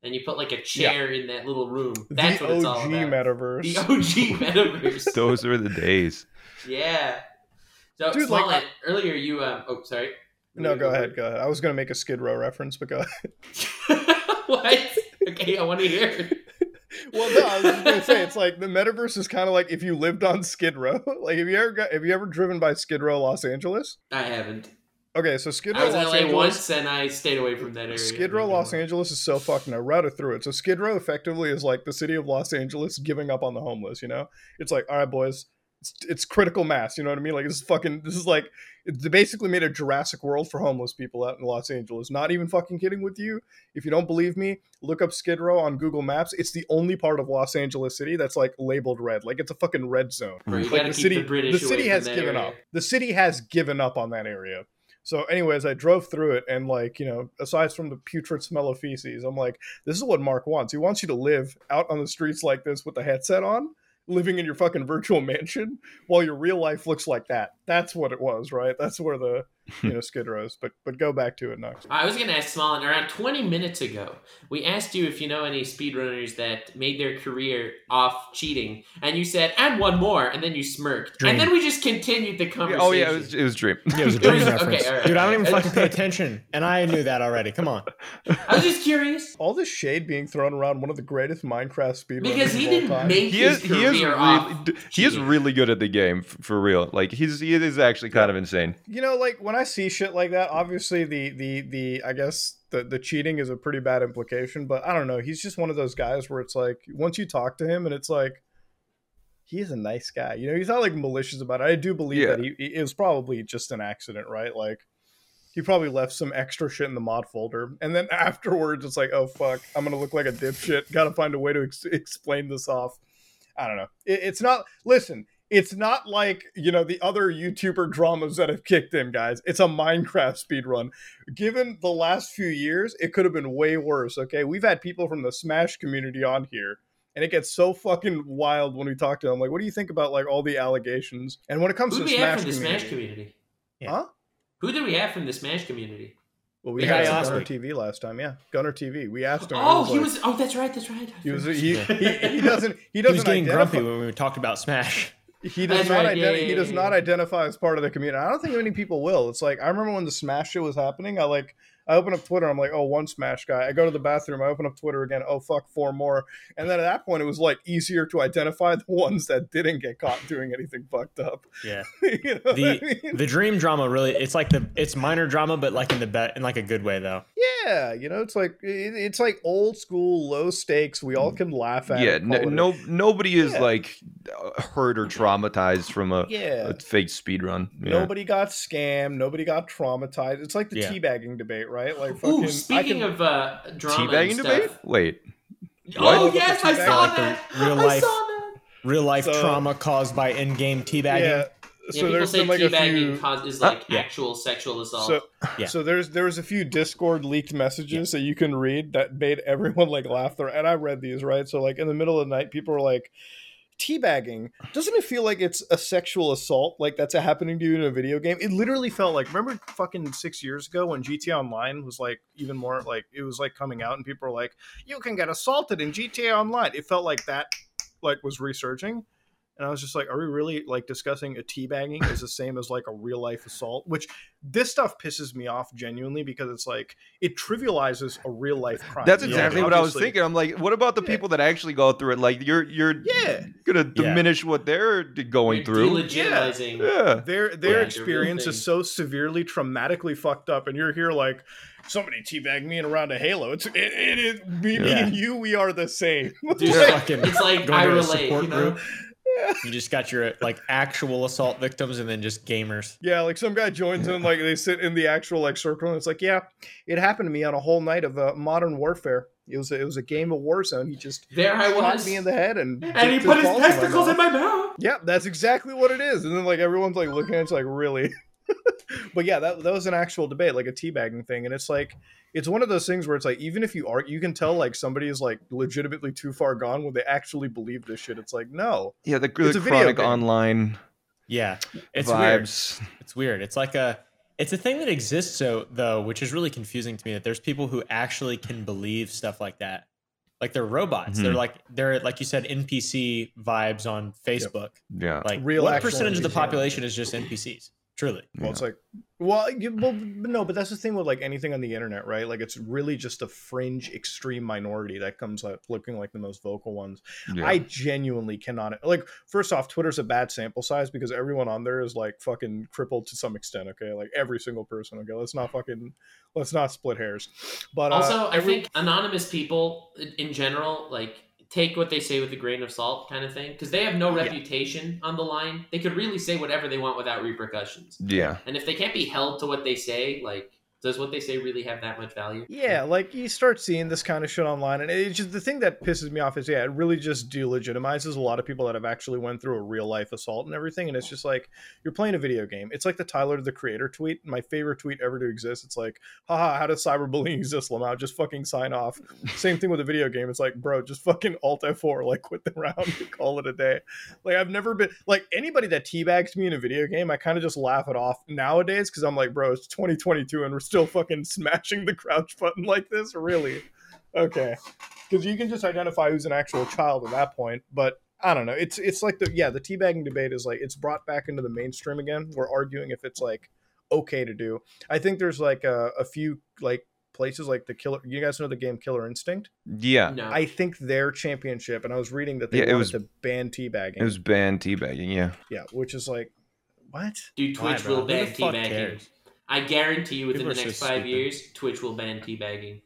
and you put like a chair in that little room. That's the what it's all OG about. metaverse. The OG metaverse. Those were the days. yeah. So, Dude, like, SmallAnt, earlier you um. Oh, sorry. no, go ahead, go ahead. I was gonna make a Skid Row reference, but go ahead. what? Okay, I want to hear. Well, no, I was just gonna say it's like the metaverse is kind of like if you lived on Skid Row. Like, have you ever got? Have you ever driven by Skid Row, Los Angeles? I haven't. Okay, so Skid Row, I was in Los LA Angeles. once, and I stayed away from that area. Skid Row, Los Angeles is so fucking. I routed through it. So Skid Row effectively is like the city of Los Angeles giving up on the homeless. You know, it's like, all right, boys, it's, it's critical mass. You know what I mean? Like this is fucking. This is like they basically made a Jurassic World for homeless people out in Los Angeles. Not even fucking kidding with you. If you don't believe me, look up Skid Row on Google Maps. It's the only part of Los Angeles City that's like labeled red. Like it's a fucking red zone Bro, you like gotta the keep city the British the city from has that given area. up the city has given up on that area so anyways i drove through it and like you know aside from the putrid smell of feces i'm like this is what mark wants he wants you to live out on the streets like this with the headset on living in your fucking virtual mansion while your real life looks like that. That's what it was right? That's where the you know skid rows but but go back to it next I was going to ask SmallAnt, around 20 minutes ago, we asked you if you know any speedrunners that made their career off cheating, and you said, and one more, and then you smirked. Dream. And then we just continued the conversation. Oh yeah, it was, it was Dream. Yeah, it was a dream was- okay, reference. Dude, I don't even fucking pay attention. And I knew that already. Come on. I was just curious. all this shade being thrown around one of the greatest minecraft speedrunners Because he of didn't time. make he his is he is career really off he is really good at the game for real. Like he's he is actually kind of insane. you know like when i see shit like that obviously the the the i guess the the cheating is a pretty bad implication but i don't know. He's just one of those guys where it's like once you talk to him and it's like he is a nice guy. You know he's not like malicious about it. I do believe Yeah. that he it was probably just an accident right? Like he probably left some extra shit in the mod folder. And then afterwards it's like oh fuck i'm gonna look like a dipshit. Gotta find a way to ex- explain this off. I don't know. It, it's not listen it's not like you know the other youtuber dramas that have kicked in guys it's a minecraft speedrun given the last few years it could have been way worse okay we've had people from the smash community on here and it gets so fucking wild when we talk to them like what do you think about like all the allegations and when it comes Who to did the have smash from the community, Smash community? Yeah. huh Who did we have from the Smash community? well we The had guy gunner tv last time yeah gunner tv we asked him Oh, he he like- was. Oh, that's right. That's right. he was he, he, he doesn't he He doesn't was getting identify, grumpy when we talked about Smash. He does That's not right, yeah, identi- yeah, he does yeah, not yeah. identify as part of the community. I don't think many people will. It's like I remember when the Smash shit was happening. I like I open up Twitter. I'm like, oh, one Smash guy. I go to the bathroom. I open up Twitter again. Oh fuck, four more. And then at that point, it was like easier to identify the ones that didn't get caught doing anything fucked up. Yeah. you know The I mean? the dream drama really it's like the it's minor drama but like in the bet in like a good way though. yeah, you know, it's like it, it's like old school, low stakes. We all can laugh at. Yeah, no, no nobody is Yeah. like uh, hurt or traumatized from a, Yeah. a fake speed run. Yeah. Nobody got scammed. Nobody got traumatized. It's like the Yeah. teabagging debate, right? Like fucking. Ooh, speaking can, of uh, drama and Teabagging stuff. debate? Wait. Oh yes, I saw Like that. real I life- saw that. Real life So- trauma caused by in-game teabagging. yeah. Yeah, So people there's say been like a teabagging few. cause is Huh? like Yeah. actual sexual assault. So, Yeah. so there's there was a few Discord leaked messages that you can read that made everyone like laugh. Their, and I read these right. So like in the middle of the night, people were like, "Teabagging doesn't it feel like it's a sexual assault? Like that's happening to you in a video game? It literally felt like remember fucking six years ago when GTA Online was like even more like it was like coming out and people were like, you can get assaulted in GTA Online. It felt like that like was resurging. And I was just like, are we really like discussing a teabagging is the same as like a real life assault? Which this stuff pisses me off genuinely because it's like it trivializes a real life crime. That's You know, exactly what I was thinking. I'm like, what about the Yeah. people that actually go through it? Like, you're you're Yeah, gonna Yeah. diminish what they're going You're through. delegitimizing. Yeah. their Yeah, their the real experience is so severely traumatically fucked up, and you're here like somebody teabagged me in around a Halo. It's it, it is me, me Yeah. and you. We are the same. Dude, Yeah. Fucking it's like going I to a relate. support You know? Group. You just got your like actual assault victims and then just gamers. Yeah, like some guy joins in, like they sit in the actual like circle, and it's like, yeah, it happened to me on a whole night of uh, Modern Warfare. It was a, it was a game of Warzone. He just There I shot was, me in the head and and he put his balls in my testicles in my mouth. Yeah, that's exactly what it is. And then like everyone's like looking at it, it's like really. But yeah, that that was an actual debate, like a teabagging thing, and it's like it's one of those things where it's like even if you are, you can tell like somebody is like legitimately too far gone when they actually believe this shit. It's like no, Yeah, the, It's the a video chronic game. online Yeah, it's weird. vibes. It's weird. It's like a it's a thing that exists so though, which is really confusing to me that there's people who actually can believe stuff like that. Like they're robots. Mhm. They're like they're like you said NPC vibes on Facebook. Yeah. Like Real what actual percentage of the NPCs. population is just NPCs? Truly. Well, it's like, well, you, well, no, but that's the thing with like anything on the internet, right? Like, it's really just a fringe, extreme minority that comes up looking like the most vocal ones. yeah. I genuinely cannot. Like, first off, Twitter's a bad sample size because everyone on there is like fucking crippled to some extent. Okay, like every single person. Okay, let's not fucking let's not split hairs. But uh, Also, I think anonymous people in- in general, like, take what they say with a grain of salt, kind of thing, because they have no Yeah. reputation on the line. They could really say whatever they want without repercussions. yeah. And if they can't be held to what they say, like, does what they say really have that much value? Yeah, like you start seeing this kind of shit online, and it's just the thing that pisses me off is yeah, it really just delegitimizes a lot of people that have actually went through a real life assault and everything, and it's just like you're playing a video game. It's like the Tyler the Creator tweet, my favorite tweet ever to exist. It's like, haha, how does cyberbullying exist, Lamau? Just fucking sign off. Same thing with a video game. It's like, bro, just fucking Alt F4, like quit the round call it a day. Like I've never been like anybody that teabags me in a video game, I kind of just laugh it off nowadays because I'm like, bro, it's 2022 and we're still fucking smashing the crouch button like this, really? Okay, because you can just identify who's an actual child at that point. But I don't know. It's it's like the yeah the teabagging debate is like it's brought back into the mainstream again. We're arguing if it's like okay to do. I think there's like a, a few like places like the killer. You guys know the game Killer Instinct? Yeah. No. I think their championship, and I was reading that they Yeah, it wanted was- to ban teabagging. It was banned teabagging. Yeah. yeah, which is like what? Dude, Twitch bro? will Who the ban fuck teabagging. I guarantee you within People the so next five stupid. years, Twitch will ban teabagging.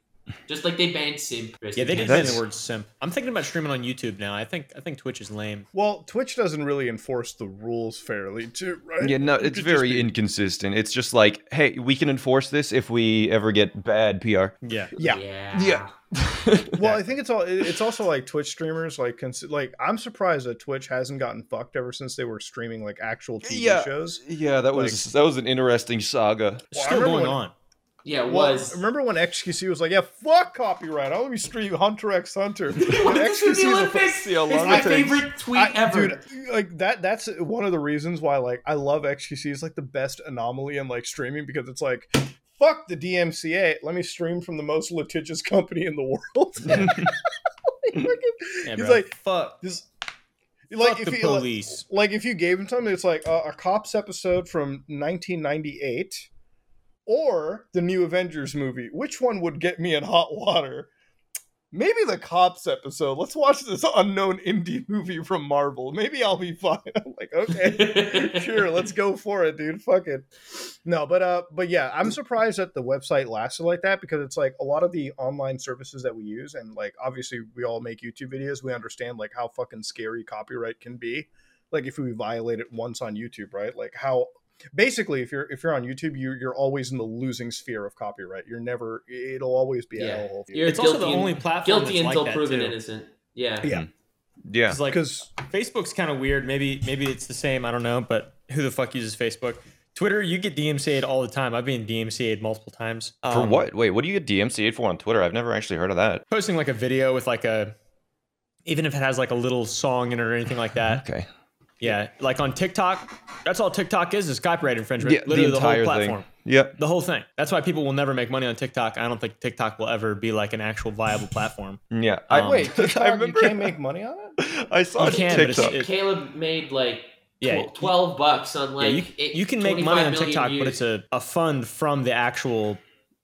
Just like they banned simp. Yeah, they did ban That's- the word simp. I'm thinking about streaming on YouTube now. I think I think Twitch is lame. Well, Twitch doesn't really enforce the rules fairly, too, right? Yeah, no, it's could very be- inconsistent. It's just like, hey, we can enforce this if we ever get bad PR. Yeah. Yeah. Yeah. Yeah. Well, I think it's all. It's also like Twitch streamers. Like, cons- like I'm surprised that Twitch hasn't gotten fucked ever since they were streaming like actual TV Yeah. shows. yeah, that was that was an interesting saga. It's Well, still going when- on. Yeah, it Well, was. remember when XQC was like, "Yeah, fuck copyright. I'll let me stream Hunter X Hunter." What And is XQC is a fu- Olympics? See how It's my it favorite tweet I- ever. dude. Like that. That's one of the reasons why like I love XQC. is like the best anomaly in like streaming because it's like. Fuck the DMCA. Let me stream from the most litigious company in the world. Like, fucking- Yeah, He's bro. like, fuck. this, Fuck the you- like- police. like if you gave him something it's like uh, a cops episode from 1998 or the new avengers movie which one would get me in hot water? Maybe the cops episode. Let's watch this unknown indie movie from marvel. Maybe i'll be fine. I'm like okay sure let's go for it dude. Fuck it. No but uh but yeah i'm surprised that the website lasted like that because it's like a lot of the online services that we use and like obviously we all make youtube videos. We understand like how fucking scary copyright can be. Like if we violate it once on youtube right? Like how basically if you're if you're on YouTube, you you're always in the losing sphere of copyright. You're never. It'll always be Yeah. hellhole. You're It's also the guilty, only platform guilty that's like until that, proven too. innocent. Yeah. Yeah. Yeah. It's like Because Facebook's kind of weird. Maybe maybe it's the same. I don't know. But who the fuck uses Facebook? Twitter, you get DMCA'd all the time. I've been DMCA'd multiple times. For Um, what? Wait, what do you get DMCA'd for on Twitter? I've never actually heard of that. Posting like a video with like a, even if it has like a little song in it or anything like that. Okay. Yeah, like on TikTok, that's all TikTok is is copyright infringement. Yeah, Literally the the, whole entire platform. thing. Yep. The whole thing. That's why people will never make money on TikTok. I don't think TikTok will ever be like an actual viable platform. Yeah. Um, I, wait, TikTok, I remember you can't make money on it. I saw You it on can, but it's- TikTok. it- Caleb made like Yeah, tw- 12 bucks on like yeah, you, you can make money on million TikTok, but it's a, a fund from the actual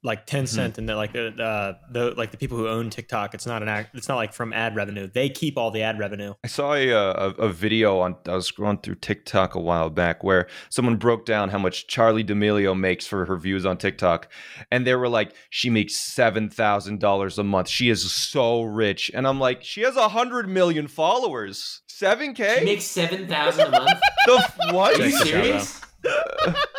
like Tencent and the, like the, uh, the like the people who own TikTok. It's not an act. It's not like from ad revenue. They keep all the ad revenue. I saw a, uh, a a video on I was scrolling through TikTok a while back where someone broke down how much Charli D'Amelio makes for her views on TikTok, and they were like, she makes seven thousand dollars a month. She is so rich, and I'm like, she has a hundred million followers. Seven k. She k? makes 7,000 a month. The f- what? Are you Check this out, serious?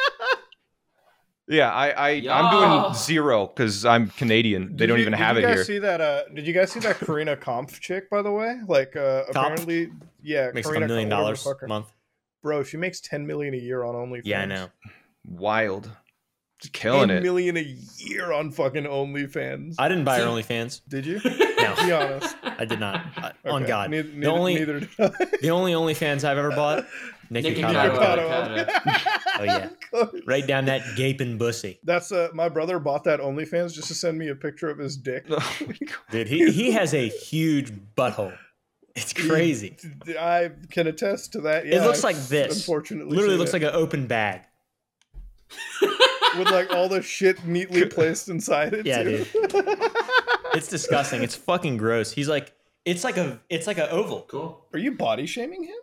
Yeah, I, I I'm doing zero because I'm Canadian. They Did don't you- even did have you it guys. See that? Uh, did you guys see that Corinna Kopf chick? By the way, like uh, Kopf? apparently, yeah, Makes Corinna a million Kopf, dollars the fuck her- a month. Bro, she makes ten million a year on OnlyFans. Yeah, I know. Wild, Just killing Ten it. million a year on fucking OnlyFans. I didn't buy her See- OnlyFans. Did you? No, Be honest. I did not. Uh, On God, Neither, the only neither did I. the only OnlyFans I've ever bought, Nikki Nikki Cotto. Cotto. Oh, yeah. Right down that gaping bussy, That's uh, my brother bought that OnlyFans just to send me a picture of his dick. Oh dude. He he has a huge butthole. It's crazy. I can attest to that. Yeah, it looks I've like this. Unfortunately, literally looks it. like an open bag. With like all the shit neatly placed inside it. Yeah, too. It's disgusting. It's fucking gross. He's like, it's like a, it's like an oval. Cool. Are you body shaming him?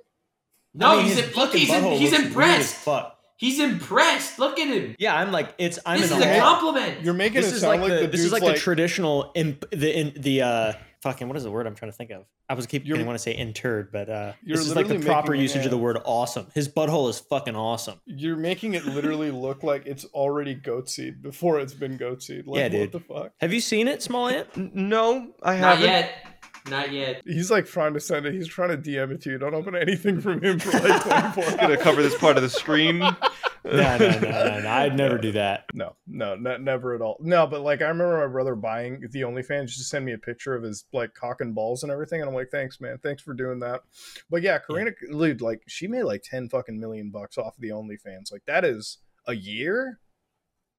No, I mean, he's, his look, he's, butthole he's looks weird as impressed. fuck. He's impressed. Look at him. Yeah, I'm like, it's. I'm this is a compliment. You're making This it is sound like like, the, the this is like, like the traditional imp, the in the uh fucking what is the word I'm trying to think of? I was keep You're- I want to say interred, but uh You're this is like the proper making- usage of the word awesome. His butthole is fucking awesome. you're making it literally look like it's already goat seed before it's been goat seed. Like, Yeah, what the fuck? Have you seen it, SmallAnt? No, I Not haven't. yet. Not yet. He's like trying to send it. He's trying to DM it to you. Don't open anything from him for like 24 hours. Gonna cover this part of the screen. no, no, no, no, no. I'd never do that. No, no, ne- never at all. No, but like I remember my brother buying the OnlyFans just to send me a picture of his like cock and balls and everything, and I'm like, thanks, man, thanks for doing that. But yeah, Corinna, dude, like she made like ten fucking million bucks off of the OnlyFans. Like that is a year.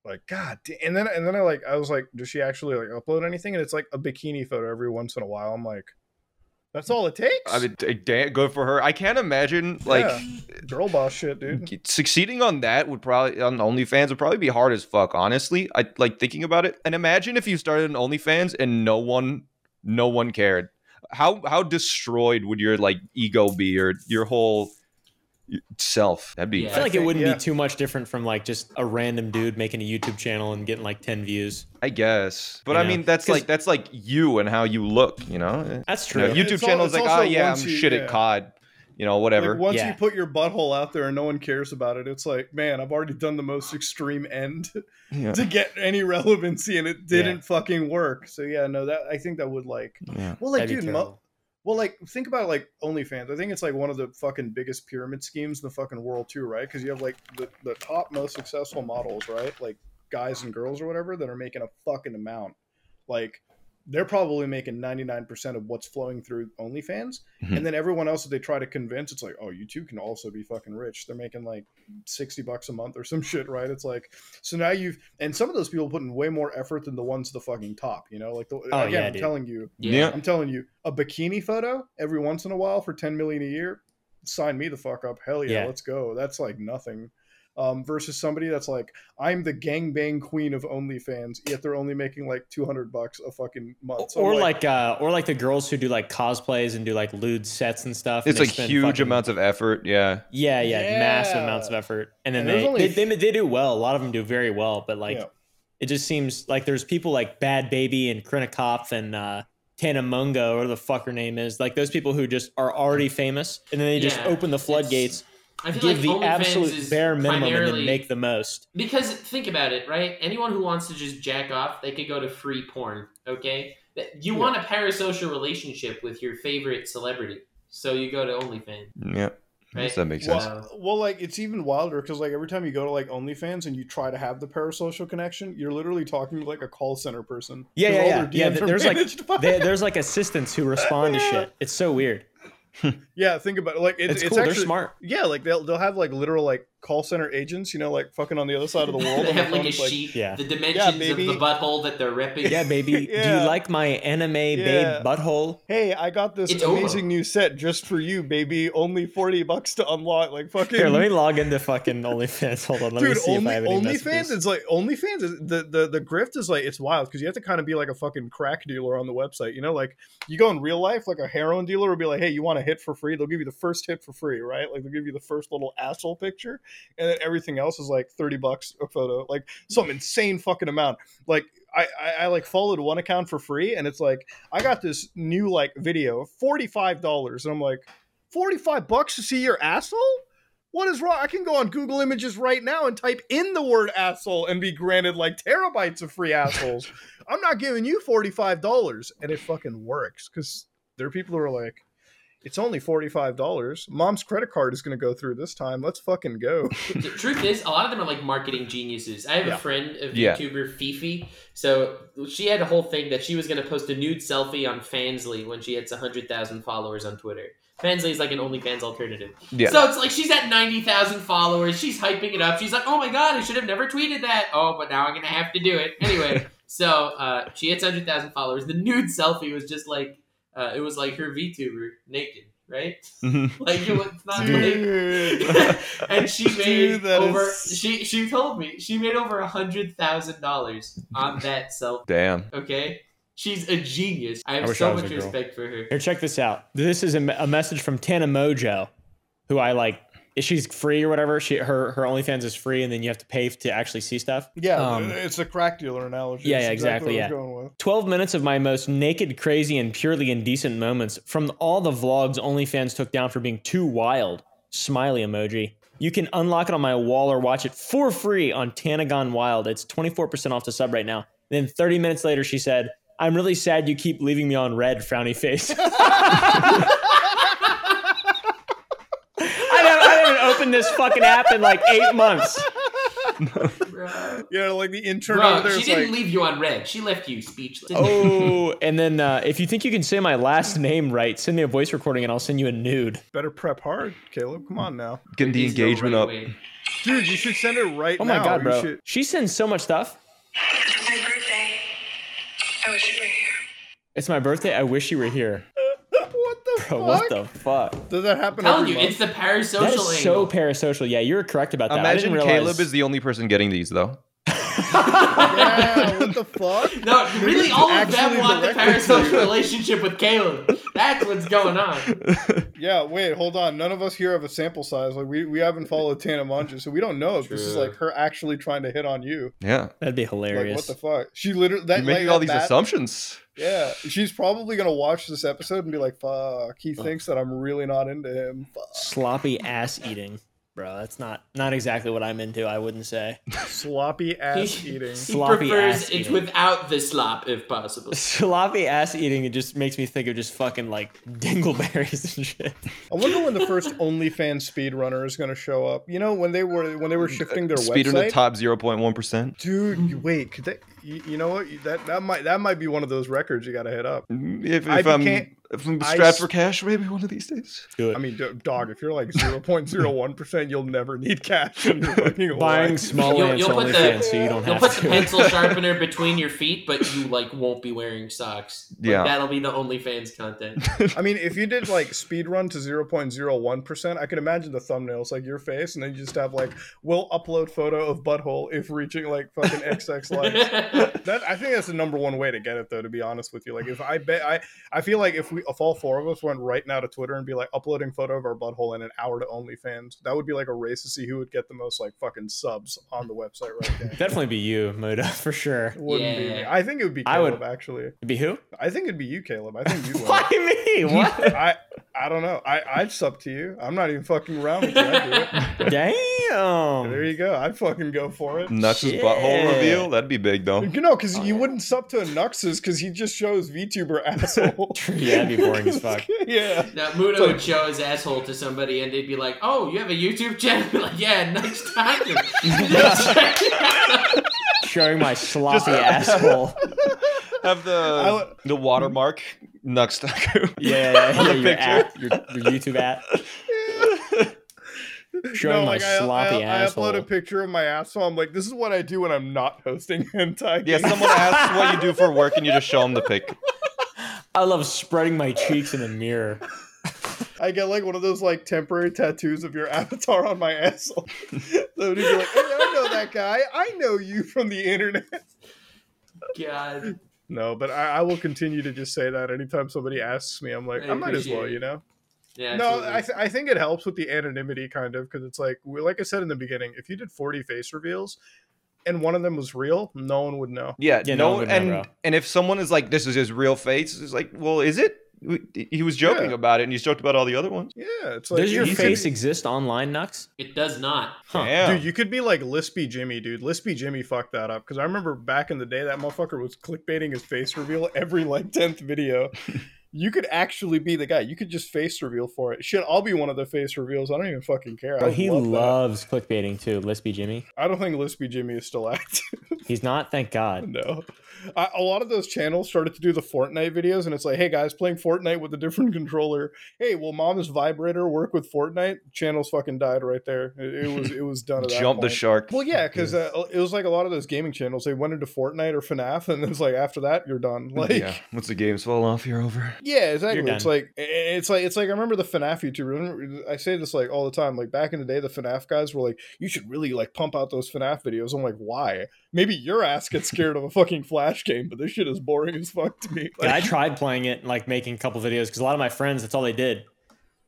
Like God, and then and then I like I was like, does she actually like upload anything? And it's like a bikini photo every once in a while. I'm like, that's all it takes. I mean, damn, good for her. I can't imagine like Yeah. girl boss shit, dude. succeeding on that would probably on OnlyFans would probably be hard as fuck. Honestly, I like thinking about it. And imagine if you started an OnlyFans and no one, no one cared. How how destroyed would your like ego be or your whole self? That'd be. Yeah. I feel like it think- wouldn't yeah. be too much different from like just a random dude making a YouTube channel and getting like 10 views. I guess, but You I know? mean that's like that's like you and how you look. You know, That's You true. know, YouTube It's al- channel is like, oh yeah, I'm you- shit yeah. at COD. You know, whatever. Like once Yeah. you put your butthole out there and no one cares about it, it's like, man, I've already done the most extreme end yeah. to get any relevancy, and it didn't fucking work. So yeah, no, that I think that would like, yeah. well, like, That'd dude, mo- terrible. Well, like, think about like OnlyFans. I think it's like one of the fucking biggest pyramid schemes in the fucking world too, right? Because you have like the the top most successful models, right? Like guys and girls or whatever that are making a fucking amount, like. They're probably making 99% of what's flowing through OnlyFans. Mhm. And then everyone else that they try to convince, it's like, oh, you too can also be fucking rich. They're making like 60 bucks a month or some shit, right? It's like, so now you've, and some of those people put in way more effort than the ones at the fucking top, you know? Like, the, Oh, again, yeah, I'm dude. telling you, Yeah. I'm telling you, a bikini photo every once in a while for 10 million a year, sign me the fuck up. Hell yeah, Yeah. let's go. That's like nothing. Um, versus somebody that's like, I'm the gangbang queen of OnlyFans, yet they're only making like 200 bucks a fucking month. So or like, uh or like the girls who do like cosplays and do like lewd sets and stuff. It's they like huge fucking- amounts of effort. Yeah. Yeah, yeah, massive amounts of effort, and then And they, only they, they they do well. A lot of them do very well, but like Yeah. it just seems like there's people like Bhad Bhabie and Krinikov and uh, Tana Mongeau, or the fuck her name is, like those people who just are already famous, and then they just Yeah, open the floodgates I feel give like the OnlyFans absolute is bare minimum and then make the most. Because think about it, right? Anyone who wants to just jack off, they could go to free porn. Okay, you Yeah. want a parasocial relationship with your favorite celebrity, so you go to OnlyFans. Yeah, I Right. guess that makes sense. Well, well, like it's even wilder because like every time you go to like OnlyFans and you try to have the parasocial connection, you're literally talking to like a call center person. Yeah, 'Cause yeah, yeah. yeah there's like managed by- there- there's like assistants who respond to shit. It's so weird. yeah, think about it. Like it, It's, it's, cool. actually They're smart. yeah, like they'll they'll have like literal like call center agents, you know, like fucking on the other side of the world. they on the have like a it's like, Yeah. the dimensions of baby. the butthole that they're ripping. Yeah, baby. Do you like my anime Yeah. babe butthole? Hey, I got this It's over. amazing new set just for you, baby. Only forty bucks to unlock. Like fucking. Here, let me log into fucking OnlyFans. Hold on, let me Dude, see if only, I have any OnlyFans messages. is like OnlyFans is the, the the grift is like it's wild because you have to kind of be like a fucking crack dealer on the website. You know, like you go in real life, like a heroin dealer would be like, "Hey, you want a hit for free?" They'll give you the first hit for free, right? Like they'll give you the first little asshole picture, and then everything else is like thirty bucks a photo, like some insane fucking amount. Like I, I I like followed one account for free, and it's like I got this new like video, forty five dollars, and I'm like, forty five bucks to see your asshole. What is wrong? I can go on Google Images right now and type in the word asshole and be granted like terabytes of free assholes. I'm not giving you $45. And it fucking works because there are people who are like, it's only $45. Mom's credit card is going to go through this time. Let's fucking go. the truth is, a lot of them are like marketing geniuses. I have Yeah. a friend, a Yeah. YouTuber, Fifi. So she had a whole thing that she was going to post a nude selfie on Fansly when she hits 100,000 followers on Twitter. Fansly is like an OnlyFans alternative. Yeah. So it's like she's at 90,000 followers. She's hyping it up. She's like, oh my God, I should have never tweeted that. Oh, but now I'm going to have to do it. Anyway, so uh, she hits 100,000 followers. The nude selfie was just like, uh, it was like her VTuber naked, right? Mhm. Like, it was not like. Dude. and she made Dude, over. is- She she told me she made over a hundred thousand dollars on that self. Damn. Okay, she's a genius. I I have wish so I much a girl. respect for her. Here, check this out. This is a, a message from Tana Mongeau, who I like. She's free or whatever. She her her OnlyFans is free, and then you have to pay to actually see stuff. Yeah, Um, it's a crack dealer analogy. yeah, yeah, exactly, yeah. 12 minutes of my most naked, crazy, and purely indecent moments from all the vlogs OnlyFans took down for being too wild. Smiley emoji. You can unlock it on my wall or watch it for free on Tanagon Wild. It's 24% off the sub right now. Then 30 minutes later, she said, I'm really sad you keep leaving me on red, frowny face. I haven't, I this fucking app in like eight months. Yeah, like the intern Bro, over there she didn't like, leave you on red. She left you speechless. Oh, and then uh, if you think you can say my last name right, send me a voice recording and I'll send you a nude. better prep hard, Caleb. Come on now. Getting the Is no engagement right up. way. Dude, you should send it right Oh now. my god, bro. should- She sends so much stuff. It's my birthday. I wish you were here. It's my birthday. I wish you were here. What the Bro, fuck? what the fuck? Does that happen I'm telling you, month? it's the That parasocial is so angle. parasocial. Yeah, you're correct about that. I Imagine didn't realize. Caleb is the only person getting these though. Yeah, what the fuck? no, really, all of them want the parasocial relationship with Caleb. That's what's going on. Yeah, wait, hold on. None of us here have a sample size. Like we, we haven't followed Tana Mongeau, so we don't know if this is like her actually trying to hit on you. yeah. That'd be Like hilarious. what the fuck? She literally that You're making like, all these that- assumptions. Yeah, she's probably gonna watch this episode and be like, "Fuck, he thinks that I'm really not into him." Fuck. Sloppy ass eating, bro. That's not not exactly what I'm into. I wouldn't say. Sloppy ass He, eating. he Sloppy prefers ass it eating. without the slop, if possible. Sloppy ass eating. It just makes me think of just fucking like dingleberries and shit. I wonder when the first OnlyFans speedrunner is gonna show up. You know, when they were when they were shifting their Speed in the website. top zero point one percent. Dude, wait, could they? You, you know what? That that might that might be one of those records you gotta hit up. Mm-hmm. If, I if um, I'm became- if I'm strapped s- for cash, maybe one of these days. Do it. I mean, do- dog, if you're like zero point zero one percent, you'll never need cash in your fucking Buying small You'll- you'll put the- OnlyFans so you don't You'll have put to. the pencil sharpener between your feet, but you like won't be wearing socks. Like, Yeah. that'll be the OnlyFans content. I mean, if you did like speed run to zero point zero one percent, I could imagine the thumbnails like your face, and then you just have like, "We'll upload photo of butthole if reaching like fucking XX likes." That I think that's the number one way to get it, though. To be honest with you, like if I bet I, I feel like if we, if all four of us went right now to Twitter and be like uploading photo of our butthole in an hour to OnlyFans, that would be like a race to see who would get the most like fucking subs on the website right there. Definitely be you, Muta, for sure. Wouldn't be me. I think it would be I would- Actually, It'd be who? I think it'd be you, Caleb. I think you'd win. Why me? What? I I don't know. I I'd sub to you. I'm not even fucking around with you. I'd do it. Damn. There you go. I'd fucking go for it. Nuts' Shit. butthole reveal? That'd be big though. You know, because you wouldn't sub to a Nuxus because he just shows VTuber asshole. Yeah, that'd be boring as fuck. yeah. Now Muta would show his asshole to somebody, and they'd be like, "Oh, you have a YouTube channel?" Like, "Yeah, nice talking." Showing my sloppy asshole. Have the I the watermark Nux Taku. Yeah, yeah, yeah. Your, picture. app, your, your YouTube app. Showing my I, sloppy I, I asshole. upload a picture of my asshole. I'm like, this is what I do when I'm not hosting hentai. Yeah, games. someone asks what you do for work and you just show them the pic. I love spreading my cheeks in a mirror. I get like one of those like temporary tattoos of your avatar on my asshole. so you're like, hey, I know that guy. I know you from the internet. God, No, but I, I will continue to just say that anytime somebody asks me, I'm like, I I, might as well, it. you know. yeah. no, absolutely. I, th- I think it helps with the anonymity kind of because it's like, we- like I said in the beginning, if you did 40 face reveals and one of them was real, no one would know. Yeah, Yeah, no no, one would know, and bro. and if someone is like, "This is his real face," it's like, "Well, is it?" He was joking Yeah. about it, and he's joked about all the other ones. Yeah, it's like Does your you could- face exist online, Nux? it does not. Huh. Damn. Dude, you could be like Lispy Jimmy, dude. Lispy Jimmy fucked that up because I remember back in the day that motherfucker was clickbaiting his face reveal every like tenth video. you could actually be the guy. You could just face reveal for it. Shit, I'll be one of the face reveals. I don't even fucking care. Bro, I he love that. loves clickbaiting too. Lispy Jimmy. I don't think Lispy Jimmy is still active. He's not, thank God. no, I, a lot of those channels started to do the Fortnite videos, and it's like, hey guys, playing Fortnite with a different controller. Hey, will Mom's vibrator work with Fortnite? Channels fucking died right there. It, it was it was done. At that Jump the point. shark. Well, yeah, because uh, it was like a lot of those gaming channels. They went into Fortnite or FNAF, and it was like after that, you're done. Like, yeah, yeah, once the games fall off, you're over. Exactly. It's like it's like it's like I remember the FNAF YouTuber. I say this like all the time. Like back in the day, the FNAF guys were like, "You should really like pump out those FNAF videos." I'm like, why? Maybe your ass gets scared of a fucking flash game, but this shit is boring as fuck to me. Yeah, I tried playing it, and, like making a couple videos, because a lot of my friends, that's all they did.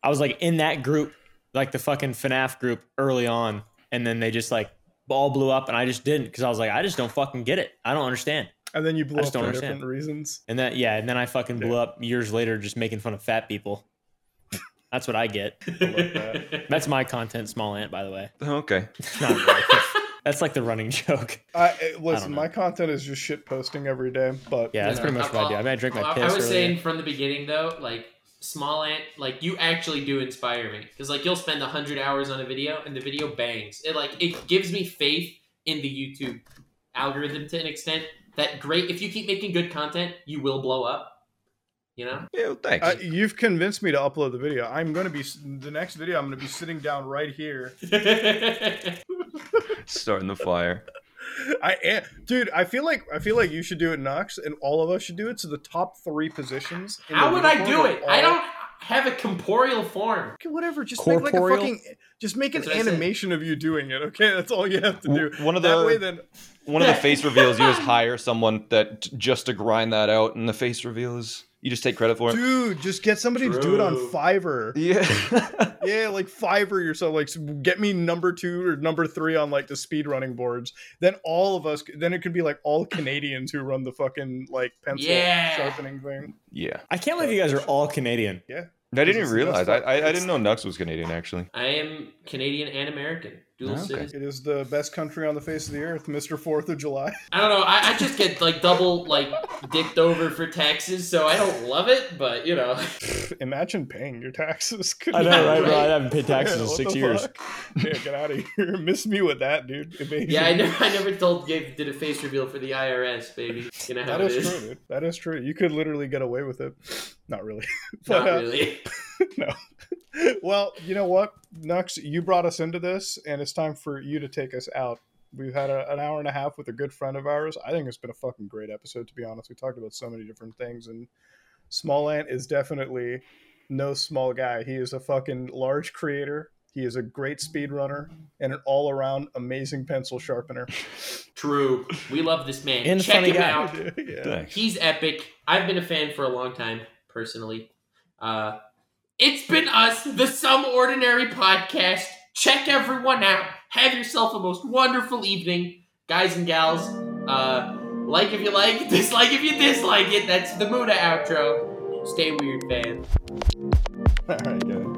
I was like in that group, like the fucking FNAF group early on, and then they just like all blew up, and I just didn't, because I was like, I just don't fucking get it. I don't understand. And then you blew up just for don't understand. different reasons. And then yeah, and then I fucking blew up years later, just making fun of fat people. That's what I get. that. That's my content, SmallAnt, by the way. Okay. Not really. That's like the running joke. I, eh, listen, know. my content is just shit posting every day, but Yeah, that's Yeah. pretty much what I do. I mean, I drink my I- piss. I was earlier. saying from the beginning though, like SmallAnt, like you actually do inspire me because like you'll spend hundred hours on a video and the video bangs. It like it gives me faith in the YouTube algorithm to an extent that great. If you keep making good content, you will blow up. You know. Yeah, well, thanks. Uh, you've convinced me to upload the video. I'm going to be the next video. I'm going to be sitting down right here. Starting the fire. I am, dude. I feel like I feel like you should do it, Nux, and all of us should do it. So the top three positions. in How would I do are it? I don't have a corporeal form. Okay, whatever. Just make like a fucking. Just make an That's what animation of you doing it. Okay, that's all you have to do. One of that the- way, then One of the face reveals, you just hire someone that just to grind that out, and the face reveal is you just take credit for it. dude, just get somebody to do it on True. Fiverr. Yeah. Yeah, like Fiverr yourself. Like get me number two or number three on like the speed running boards. Then all of us. Then it could be like all Canadians who run the fucking like pencil Yeah. sharpening thing. yeah. I can't believe you guys are all Canadian. Yeah. I didn't even realize. I, I, I didn't know Nux was Canadian actually. I am Canadian and American, dual oh, Okay. citizen. It is the best country on the face of the earth, Mr. Fourth of July. I don't know. I, I just get like double like dicked over for taxes, so I don't love it. But you know, Imagine paying your taxes. I know, right, bro? I haven't paid taxes Yeah, in six years. Yeah, get out of here. Miss me with that, dude. Amazing. yeah, I never, I never told Gabe did a face reveal for the IRS, baby. You know how That it is is. true, dude. That is true. You could literally get away with it. Not really. But, Not uh, really. no. well, you know what, Nux, you brought us into this, and it's time for you to take us out. We've had a, an hour and a half with a good friend of ours. I think it's been a fucking great episode, to be honest. We talked about so many different things, and SmallAnt is definitely no small guy. He is a fucking large creator. He is a great speedrunner and an all-around amazing pencil sharpener. True. We love this man. And a Check funny him guy. out. yeah. He's epic. I've been a fan for a long time, personally. Uh, it's been us, the Some Ordinary Podcast. Check everyone out. Have yourself a most wonderful evening, guys and gals. Uh, like if you like, dislike if you dislike it. That's the Muta outro. Stay weird, fan. All right, guys.